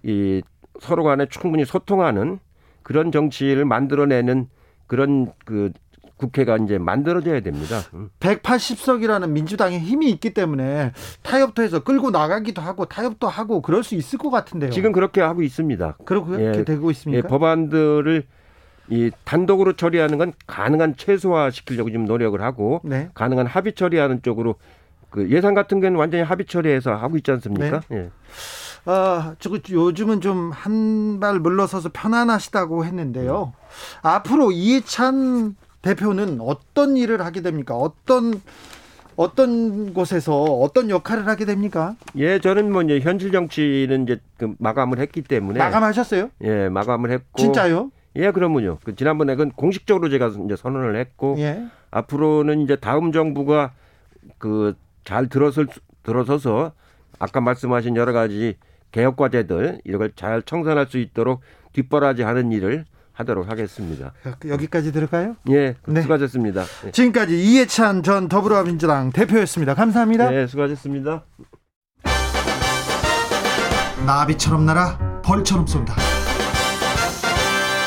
이 서로 간에 충분히 소통하는 그런 정치를 만들어내는 그런 그 국회가 이제 만들어져야 됩니다. 음. 180석이라는 민주당의 힘이 있기 때문에 타협도 해서 끌고 나가기도 하고 타협도 하고 그럴 수 있을 것 같은데요. 지금 그렇게 하고 있습니다. 그렇게 예, 되고 예, 있습니까? 법안들을 이 단독으로 처리하는 건 가능한 최소화 시키려고 지금 노력을 하고 네. 가능한 합의 처리하는 쪽으로 그 예산 같은 경우는 완전히 합의 처리해서 하고 있지 않습니까? 네. 예. 아, 저 요즘은 좀 한 발 물러서서 편안하시다고 했는데요. 앞으로 이해찬 대표는 어떤 일을 하게 됩니까? 어떤 어떤 곳에서 어떤 역할을 하게 됩니까? 예, 저는 뭐 이제 현실 정치는 이제 그 마감을 했기 때문에 마감하셨어요? 예, 마감을 했고 진짜요? 예, 그러면요. 그 지난번에 그건 공식적으로 제가 이제 선언을 했고 예. 앞으로는 이제 다음 정부가 그 잘 들어설 들어서서 아까 말씀하신 여러 가지 개혁 과제들 이런 걸잘 청산할 수 있도록 뒷바라지하는 일을 하도록 하겠습니다. 여기까지 들을까요? 예, 네. 수고하셨습니다. 예. 지금까지 이해찬 전 더불어민주당 대표였습니다. 감사합니다. 네, 수고하셨습니다. 나비처럼 날아 벌처럼 쏜다.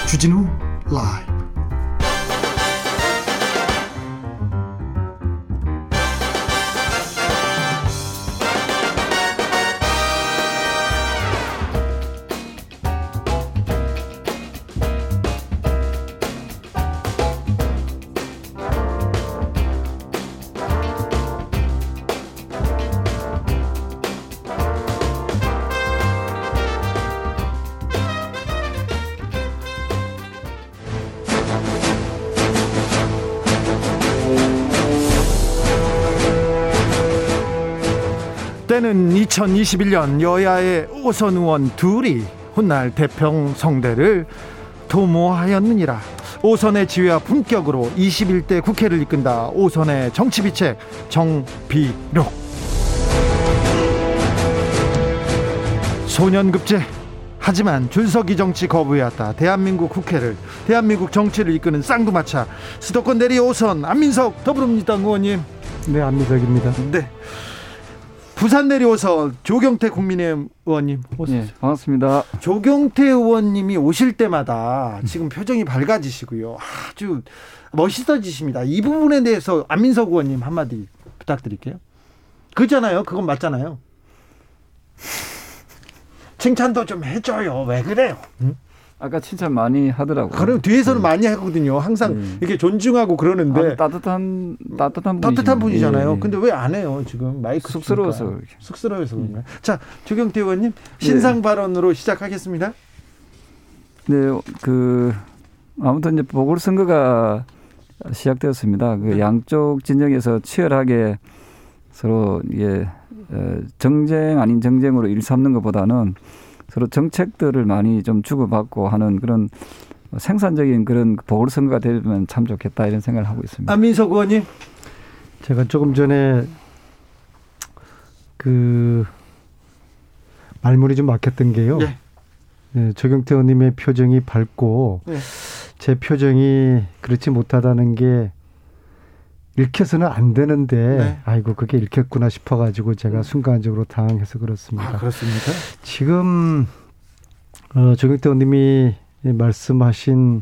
주진우 라이브. 때는 2021년 여야의 오선 의원 둘이 훗날 대평성대를 도모하였느니라. 오선의 지위와 품격으로 21대 국회를 이끈다. 오선의 정치비책 정비록. 소년급제. 하지만 줄서기 정치 거부해왔다. 대한민국 국회를 대한민국 정치를 이끄는 쌍두마차 수도권 내리 오선 안민석 더불어민주당 의원님. 네, 안민석입니다. 네. 부산 내려오서 조경태 국민의힘 의원님 네, 반갑습니다. 조경태 의원님이 오실 때마다 지금 표정이 밝아지시고요. 아주 멋있어지십니다. 이 부분에 대해서 안민석 의원님 한마디 부탁드릴게요. 그잖아요. 그건 맞잖아요. 칭찬도 좀 해줘요. 왜 그래요? 응? 아까 칭찬 많이 하더라고요. 그럼 뒤에서는 네. 많이 하거든요. 항상 네. 이렇게 존중하고 그러는데 아, 따뜻한 따뜻한 분이 따뜻한 분이잖아요. 네. 근데 왜 안 해요? 지금 마이크 쑥스러워서 그렇게. 쑥스러워서 그런가요? 네. 자, 조경태 의원님 신상 네. 발언으로 시작하겠습니다. 네, 그 아무튼 이제 보궐선거가 시작되었습니다. 그 네. 양쪽 진영에서 치열하게 서로 이게 어, 정쟁 아닌 정쟁으로 일삼는 것보다는 서로 정책들을 많이 좀 주고받고 하는 그런 생산적인 그런 보궐선거가 되면 참 좋겠다 이런 생각을 하고 있습니다. 안민석 의원님. 제가 조금 전에 그 말문이 좀 막혔던 게요. 네. 네, 조경태 의원님의 표정이 밝고 네. 제 표정이 그렇지 못하다는 게 읽혀서는 안 되는데 네. 아이고 그게 읽혔구나 싶어가지고 제가 음. 순간적으로 당황해서 그렇습니다. 아, 그렇습니까? 지금 어, 조경태 의원님이 말씀하신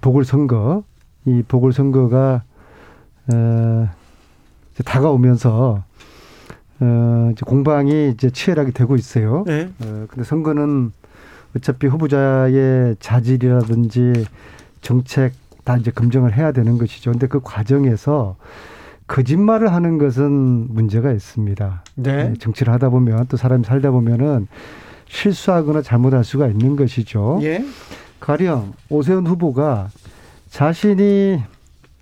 보궐선거 이 보궐선거가 어, 이제 다가오면서 어, 이제 공방이 이제 치열하게 되고 있어요. 네. 어, 근데 선거는 어차피 후보자의 자질이라든지 정책 다 이제 검증을 해야 되는 것이죠. 근데 그 과정에서 거짓말을 하는 것은 문제가 있습니다. 네. 네. 정치를 하다 보면 또 사람이 살다 보면은 실수하거나 잘못할 수가 있는 것이죠. 예. 가령 오세훈 후보가 자신이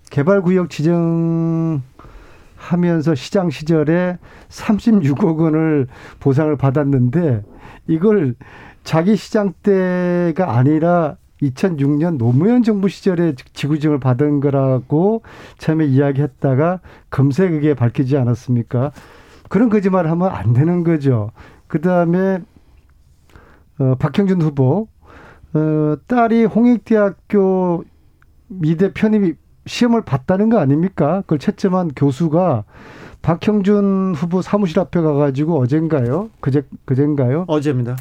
개발구역 지정하면서 시장 시절에 36억 원을 보상을 받았는데 이걸 자기 시장 때가 아니라 2006년 노무현 정부 시절에 지구증을 받은 거라고 처음에 이야기했다가 검색 그게 밝히지 않았습니까? 그런 거짓말 하면 안 되는 거죠. 그 다음에 어, 박형준 후보 어, 딸이 홍익대학교 미대 편입 시험을 봤다는 거 아닙니까? 그걸 채점한 교수가 박형준 후보 사무실 앞에 가가지고 어젠가요? 그제 그젠가요? 어제입니다.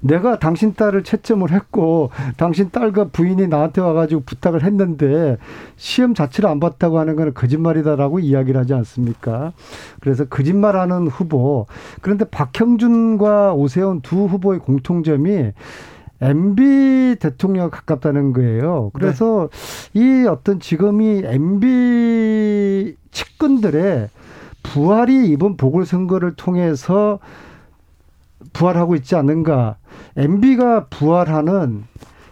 내가 당신 딸을 채점을 했고 당신 딸과 부인이 나한테 와가지고 부탁을 했는데 시험 자체를 안 봤다고 하는 거는 거짓말이다라고 이야기를 하지 않습니까? 그래서 거짓말하는 후보 그런데 박형준과 오세훈 두 후보의 공통점이 MB 대통령 가깝다는 거예요. 그래서 네. 이 어떤 지금이 MB 측근들의 부활이 이번 보궐선거를 통해서 부활하고 있지 않는가. MB가 부활하는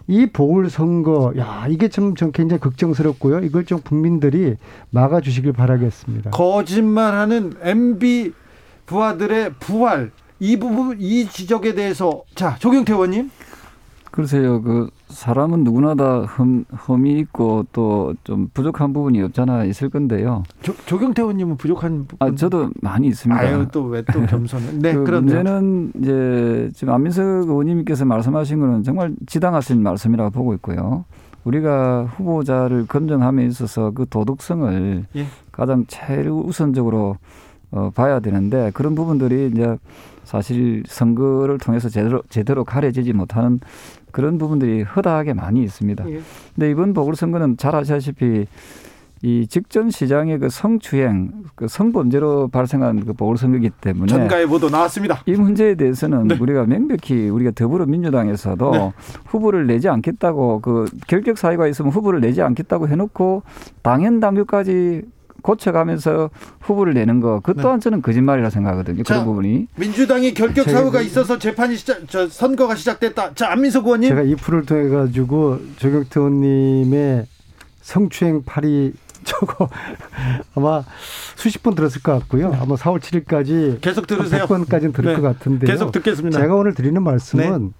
이 보궐선거, 야, 이게 참, 좀 굉장히 걱정스럽고요. 이걸 좀 국민들이 막아주시길 바라겠습니다. 거짓말하는 MB 부하들의 부활, 이 부분, 이 지적에 대해서, 자, 조경태 의원님. 글쎄요, 그 사람은 누구나 다 흠, 흠이 있고 또 좀 부족한 부분이 없잖아 있을 건데요. 조, 조경태 의원님은 부족한 부분. 아 저도 많이 있습니다. 아유 또 왜 또 <laughs> 겸손은? 네, 그 문제는 이제 지금 안민석 의원님께서 말씀하신 거는 정말 지당하신 말씀이라고 보고 있고요. 우리가 후보자를 검증함에 있어서 그 도덕성을 예. 가장 제일 우선적으로 어, 봐야 되는데 그런 부분들이 이제 사실 선거를 통해서 제대로 제대로 가려지지 못하는 그런 부분들이 허다하게 많이 있습니다. 예. 근데 이번 보궐선거는 잘 아시다시피 이 직전 시장의 그 성추행, 그 성범죄로 발생한 그 보궐선거이기 때문에 전가의 보도 나왔습니다. 이 문제에 대해서는 네. 우리가 명백히 우리가 더불어민주당에서도 네. 후보를 내지 않겠다고 그 결격 사유가 있으면 후보를 내지 않겠다고 해놓고 당연 당규까지 고쳐가면서 후보를 내는 거, 그 또한 네. 저는 거짓말이라 생각하거든요. 자, 그런 부분이. 민주당이 결격 사유가 있어서 재판이 시작, 저 선거가 시작됐다. 자, 안민석 의원님. 제가 이 프를 통해 가지고 조경태 의원님의 성추행 파리 <laughs> 저거 아마 수십 번 들었을 것 같고요. 아마 4월 7일까지 계속 들으세요. 100번까지는 들을 네. 것 같은데 계속 듣겠습니다. 제가 오늘 드리는 말씀은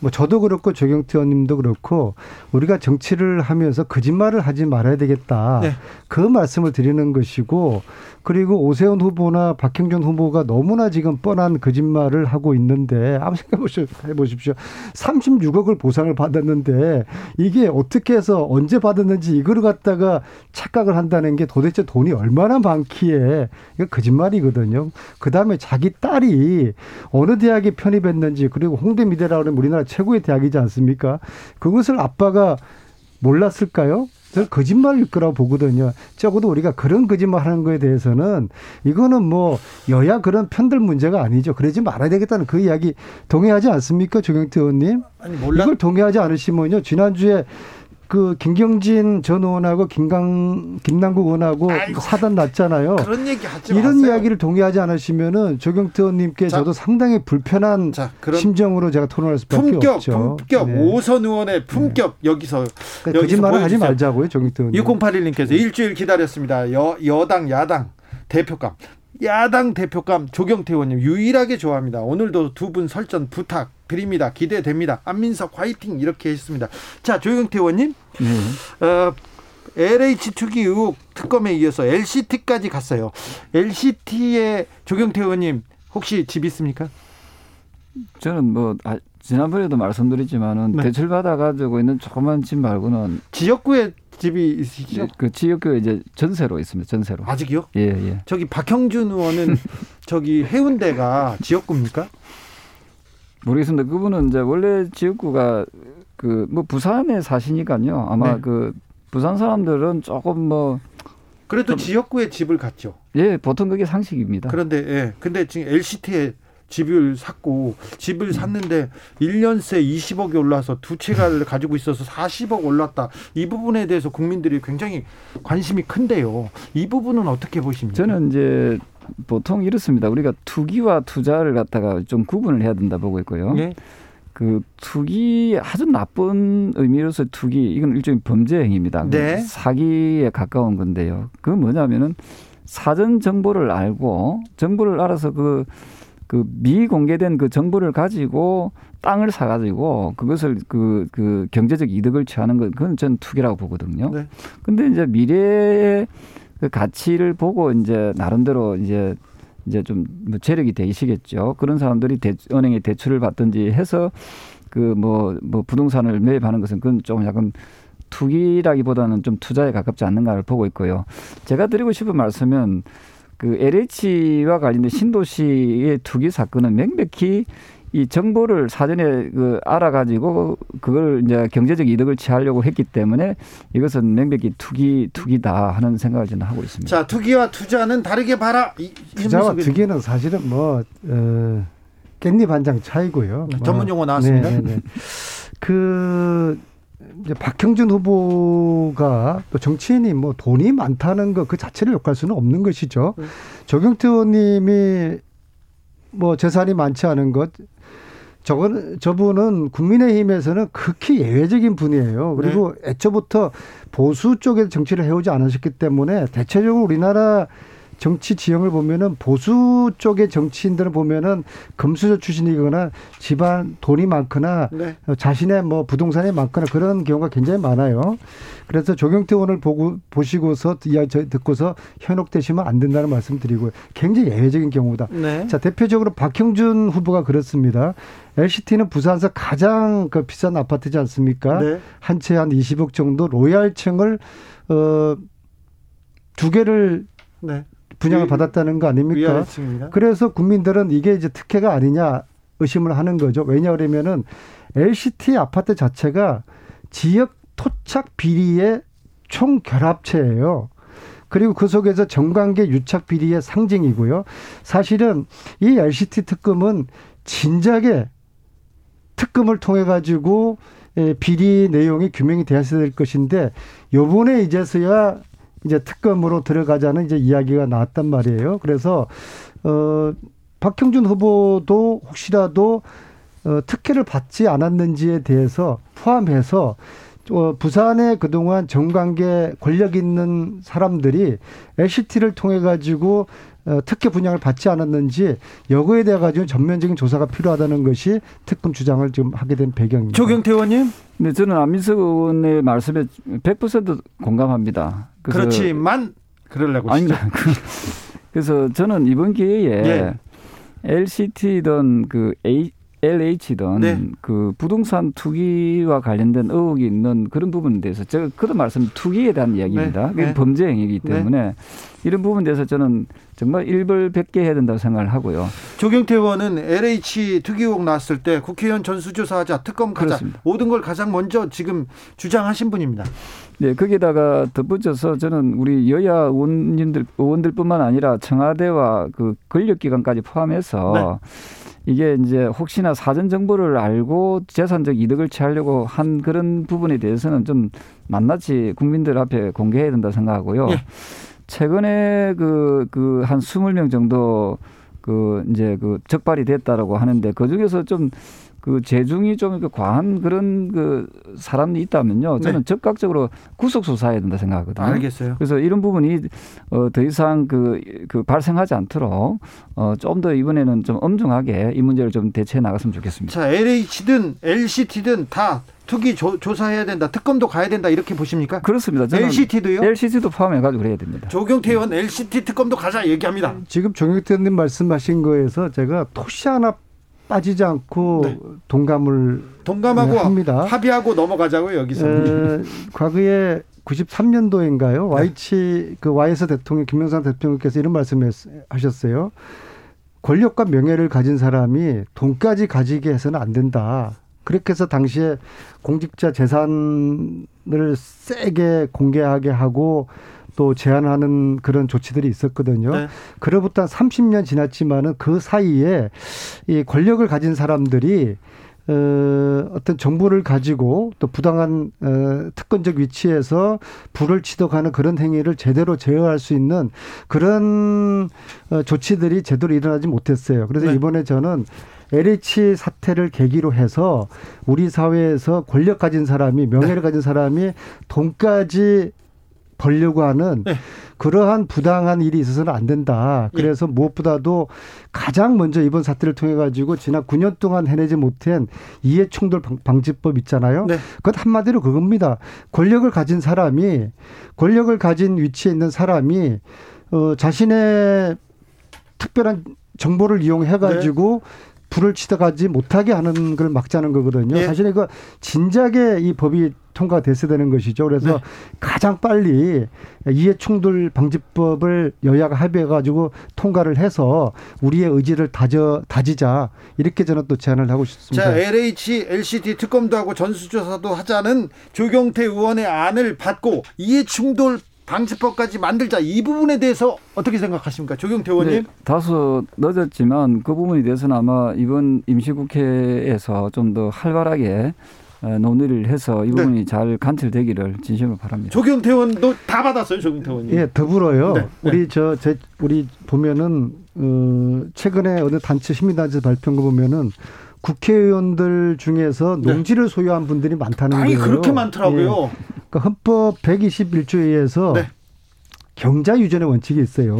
뭐 저도 그렇고 조경태 의원님도 그렇고 우리가 정치를 하면서 거짓말을 하지 말아야 되겠다. 네. 그 말씀을 드리는 것이고 그리고 오세훈 후보나 박형준 후보가 너무나 지금 뻔한 거짓말을 하고 있는데 아무 생각해 보십시오. 36억을 보상을 받았는데 이게 어떻게 해서 언제 받았는지 이걸 갖다가 착각을 한다는 게 도대체 돈이 얼마나 많기에 이거 거짓말이거든요. 그 다음에 자기 딸이 어느 대학에 편입했는지 그리고 홍대미대라고 하는 우리나라 최고의 대학이지 않습니까? 그것을 아빠가 몰랐을까요? 저는 거짓말일 거라고 보거든요. 적어도 우리가 그런 거짓말 하는 거에 대해서는 이거는 뭐 여야 그런 편들 문제가 아니죠. 그러지 말아야 되겠다는 그 이야기 동의하지 않습니까? 조경태 의원님? 아니 몰라. 이걸 동의하지 않으시면요. 지난주에 그 김경진 전 의원하고 김강 김남국 의원하고 아이고. 사단 났잖아요. 그런 얘기 하지 이런 마세요. 이야기를 동의하지 않으시면은 조경태 의원님께 자. 저도 상당히 불편한 자, 심정으로 제가 토론할 수밖에 품격, 없죠. 품격, 네. 오선 의원의 품격 여기서 그러니까 거짓말을 하지. 말자고요, 조경태 의원님. 6081님께서 일주일 기다렸습니다. 여, 여당, 야당 대표감. 야당 대표감 조경태 의원님 유일하게 좋아합니다. 오늘도 두 분 설전 부탁 드립니다. 기대됩니다. 안민석 화이팅 이렇게 했습니다. 자 조경태 의원님 네. 어, LH 투기 의혹 특검에 이어서 LCT까지 갔어요. LCT의 조경태 의원님 혹시 집 있습니까? 저는 뭐 아, 지난번에도 말씀드렸지만은 네. 대출 받아 가지고 있는 조그만 집 말고는 지역구에 집이 있으시죠? 이제 그 지역교회 이제 전세로 있습니다. 전세로. 아직이요? 예, 예. 저기 박형준 의원은 <laughs> 저기 해운대가 지역구입니까? 모르겠습니다. 그분은 이제 원래 지역구가 그 뭐 부산에 사시니까요. 아마 네. 그 부산 사람들은 조금 뭐 그래도 좀- 지역구에 집을 갔죠. 예, 보통 그게 상식입니다. 그런데 예. 근데 지금 LCT에 집을 샀고 집을 샀는데 1년새 20억이 올라서 두 채가를 가지고 있어서 40억 올랐다. 이 부분에 대해서 국민들이 굉장히 관심이 큰데요. 이 부분은 어떻게 보십니까? 저는 이제 보통 이렇습니다. 우리가 투기와 투자를 갖다가 좀 구분을 해야 된다 보고 있고요. 예. 그 투기 아주 나쁜 의미로서 투기 이건 일종의 범죄 행위입니다. 네. 사기에 가까운 건데요. 그 뭐냐면은 사전 정보를 알고 정보를 알아서 그, 그 미공개된 그 정보를 가지고 땅을 사가지고 그것을 그, 그 경제적 이득을 취하는 것, 그건 전 투기라고 보거든요. 네. 근데 이제 미래의 그 가치를 보고 이제 나름대로 이제 이제 좀뭐 재력이 되시겠죠. 그런 사람들이 대, 은행에 대출을 받든지 해서 그뭐뭐 부동산을 매입하는 것은 그건 좀 약간 투기라기보다는 좀 투자에 가깝지 않는가를 보고 있고요. 제가 드리고 싶은 말씀은 그 LH와 관련된 신도시의 투기 사건은 명백히 이 정보를 사전에 그 알아가지고 그걸 이제 경제적 이득을 취하려고 했기 때문에 이것은 명백히 투기 투기다 하는 생각을 저는 하고 있습니다. 자, 투기와 투자는 다르게 봐라. 이, 투자와 투기는 사실은 뭐 어, 깻잎 한 장 차이고요. 네, 전문 용어 나왔습니다. 네, 네, 네. <laughs> 그 이제 박형준 후보가 또 정치인이 뭐 돈이 많다는 것 그 자체를 욕할 수는 없는 것이죠. 네. 조경태 의원님이 뭐 재산이 많지 않은 것 저건 저분은 국민의힘에서는 극히 예외적인 분이에요. 그리고 애초부터 보수 쪽에 정치를 해오지 않으셨기 때문에 대체적으로 우리나라 정치 지형을 보면은 보수 쪽의 정치인들을 보면은 금수저 출신이거나 집안 돈이 많거나 네. 자신의 뭐 부동산이 많거나 그런 경우가 굉장히 많아요. 그래서 조경태 의원을 보고 보시고서 이야기 듣고서 현혹되시면 안 된다는 말씀드리고요. 굉장히 예외적인 경우다. 네. 자, 대표적으로 박형준 후보가 그렇습니다. LCT는 부산에서 가장 그 비싼 아파트지 않습니까? 네. 한 채 한 20억 정도 로얄층을 어, 두 개를 네. 분양을 위- 받았다는 거 아닙니까? 그래서 국민들은 이게 이제 특혜가 아니냐 의심을 하는 거죠. 왜냐 그러면은 LCT 아파트 자체가 지역 토착 비리의 총 결합체예요. 그리고 그 속에서 정관계 유착 비리의 상징이고요. 사실은 이 LCT 특검은 진작에 특검을 통해 가지고 예, 비리 내용이 규명이 되었어야 될 것인데 요번에 이제서야 이제 특검으로 들어가자는 이제 이야기가 나왔단 말이에요. 그래서 어 박형준 후보도 혹시라도 어 특혜를 받지 않았는지에 대해서 포함해서 어, 부산에 그동안 정관계 권력 있는 사람들이 LCT를 통해 가지고 어, 특혜 분양을 받지 않았는지 여거에 대해 가지고 전면적인 조사가 필요하다는 것이 특검 주장을 지금 하게 된 배경입니다. 조경태 의원님. 네, 저는 안민석 의원의 말씀에 100% 공감합니다. 그렇지만 그러려고 아닙니다. <laughs> 그래서 저는 이번 기회에 예. LCT든 그 A, LH든 네. 그 부동산 투기와 관련된 의혹이 있는 그런 부분에 대해서 제가 그도 말씀 투기에 대한 이야기입니다. 네. 네. 범죄 행위이기 네. 때문에 이런 부분에 대해서 저는 정말 일벌백계 해야 된다고 생각을 하고요. 조경태 의원은 LH 투기 의혹 나왔을 때 국회의원 전수조사하자 특검 가자 그렇습니다. 모든 걸 가장 먼저 지금 주장하신 분입니다. 네, 거기다가 덧붙여서 저는 우리 여야 의원님들 의원들뿐만 아니라 청와대와 그 권력기관까지 포함해서 네. 이게 이제 혹시나 사전 정보를 알고 재산적 이득을 취하려고 한 그런 부분에 대해서는 좀 낱낱이 국민들 앞에 공개해야 된다 생각하고요. 예. 최근에 그 그 한 스물 명 정도 그 이제 그 적발이 됐다라고 하는데 그 중에서 좀 그 재중이 좀 과한 그런 그 사람이 있다면요. 저는 네. 적극적으로 구속 수사해야 된다 생각하거든요. 알겠어요. 그래서 이런 부분이 어, 더 이상 그, 그 발생하지 않도록 어, 좀 더 이번에는 좀 엄중하게 이 문제를 좀 대처해 나갔으면 좋겠습니다. 자, LH든 LCT든 다 투기 조, 사해야 된다. 특검도 가야 된다. 이렇게 보십니까? 그렇습니다. LCT도요? LCT도 포함해 가지고 그래야 됩니다. 조경태 의원 LCT 특검도 가자 얘기합니다. 지금 조경태 의원님 말씀하신 거에서 제가 토시 하나 빠지지 않고 네. 동감을 동감하고 합니다. 합의하고 넘어가자고요 여기서. 에, 과거에 93년도인가요? 네. 와이치 그 와이스 대통령 김영삼 대통령께서 이런 말씀을 하셨어요. 권력과 명예를 가진 사람이 돈까지 가지게 해서는 안 된다. 그렇게 해서 당시에 공직자 재산을 세게 공개하게 하고 또 제한하는 그런 조치들이 있었거든요. 네. 그로부터 한 30년 지났지만은 그 사이에 이 권력을 가진 사람들이 어, 어떤 정보를 가지고 또 부당한 어, 특권적 위치에서 불을 치덕하는 그런 행위를 제대로 제어할 수 있는 그런 어, 조치들이 제대로 일어나지 못했어요. 그래서 네. 이번에 저는 LH 사태를 계기로 해서 우리 사회에서 권력 가진 사람이 명예를 네. 가진 사람이 돈까지 벌려고 하는 네. 그러한 부당한 일이 있어서는 안 된다. 네. 그래서 네. 무엇보다도 가장 먼저 이번 사태를 통해 가지고 지난 9년 동안 해내지 못한 이해 충돌 방지법 있잖아요. 네. 그것 한마디로 그겁니다. 권력을 가진 사람이 권력을 가진 위치에 있는 사람이 어 자신의 특별한 정보를 이용해 가지고 네. 불을 치다 가지 못하게 하는 걸 막자는 거거든요. 예. 사실 이거 진작에 이 법이 통과됐어야 되는 것이죠. 그래서 네. 가장 빨리 이해 충돌 방지법을 여야가 합의해 가지고 통과를 해서 우리의 의지를 다져 다지자 이렇게 저는 또 제안을 하고 싶습니다. 자, LH, LCD 특검도 하고 전수조사도 하자는 조경태 의원의 안을 받고 이해 충돌 방지법까지 만들자 이 부분에 대해서 어떻게 생각하십니까, 조경태 의원님? 네, 다소 늦었지만 그 부분에 대해서는 아마 이번 임시국회에서 좀 더 활발하게 어, 논의를 해서 이 네. 부분이 네. 잘 관철되기를 진심으로 바랍니다. 조경태 의원도 다 받았어요, 조경태 의원님. 예, 더불어요. 네. 네. 우리 저제 우리 보면은 어 최근에 어느 단체 시민단체 발표한 거 보면은 국회의원들 중에서 네. 농지를 소유한 분들이 많다는 아니, 거예요. 그렇게 많더라고요. 예. 그러니까 헌법 121조에 의해서 네. 경자 유전의 원칙이 있어요.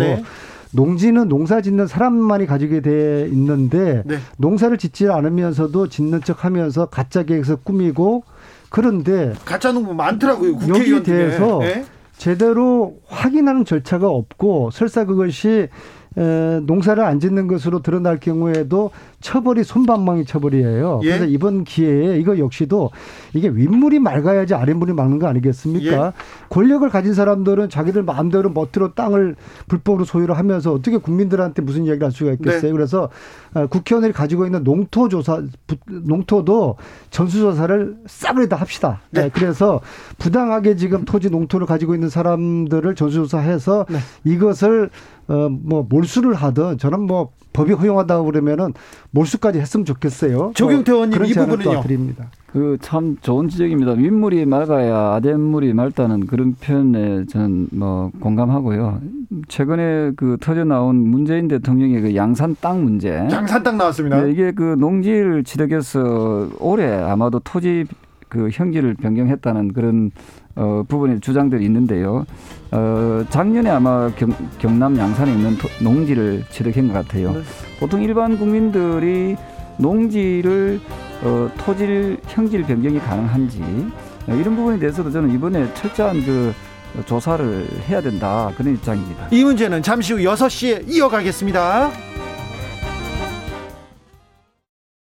네. 농지는 농사 짓는 사람만이 가지게 돼 있는데 네. 농사를 짓지 않으면서도 짓는 척하면서 가짜 계획서 꾸미고 그런데 가짜 농부 많더라고요. 여기에 대해서 네? 제대로 확인하는 절차가 없고 설사 그것이 에, 농사를 안 짓는 것으로 드러날 경우에도 처벌이 손방망이 처벌이에요. 예? 그래서 이번 기회에 이거 역시도 이게 윗물이 맑아야지 아랫물이 맑는 거 아니겠습니까? 예? 권력을 가진 사람들은 자기들 마음대로 멋대로 땅을 불법으로 소유를 하면서 어떻게 국민들한테 무슨 이야기를 할 수가 있겠어요? 네. 그래서 어, 국회의원들이 가지고 있는 농토 조사, 농토도 전수 조사를 싸그리 다 합시다. 네. 네. 그래서 부당하게 지금 토지 농토를 가지고 있는 사람들을 전수 조사해서 네. 이것을 어, 뭐 몰수를 하든 저는 뭐 법이 허용하다고 그러면은 몰수까지 했으면 좋겠어요. 조경태 의원님 이 부분은요. 드립니다. 그 참 좋은 지적입니다. 윗물이 맑아야 아랫물이 맑다는 그런 표현에 저는 뭐 공감하고요. 최근에 그 터져 나온 문재인 대통령의 그 양산 땅 문제. 양산 땅 나왔습니다. 네, 이게 그 농지를 취득해서 올해 아마도 토지 그 형질을 변경했다는 그런 어, 부분의 주장들이 있는데요. 어, 작년에 아마 경, 경남 양산에 있는 토, 농지를 취득한 것 같아요. 네. 보통 일반 국민들이 농지를 어, 토질 형질 변경이 가능한지 어, 이런 부분에 대해서도 저는 이번에 철저한 그 조사를 해야 된다 그런 입장입니다. 이 문제는 잠시 후 6시에 이어가겠습니다.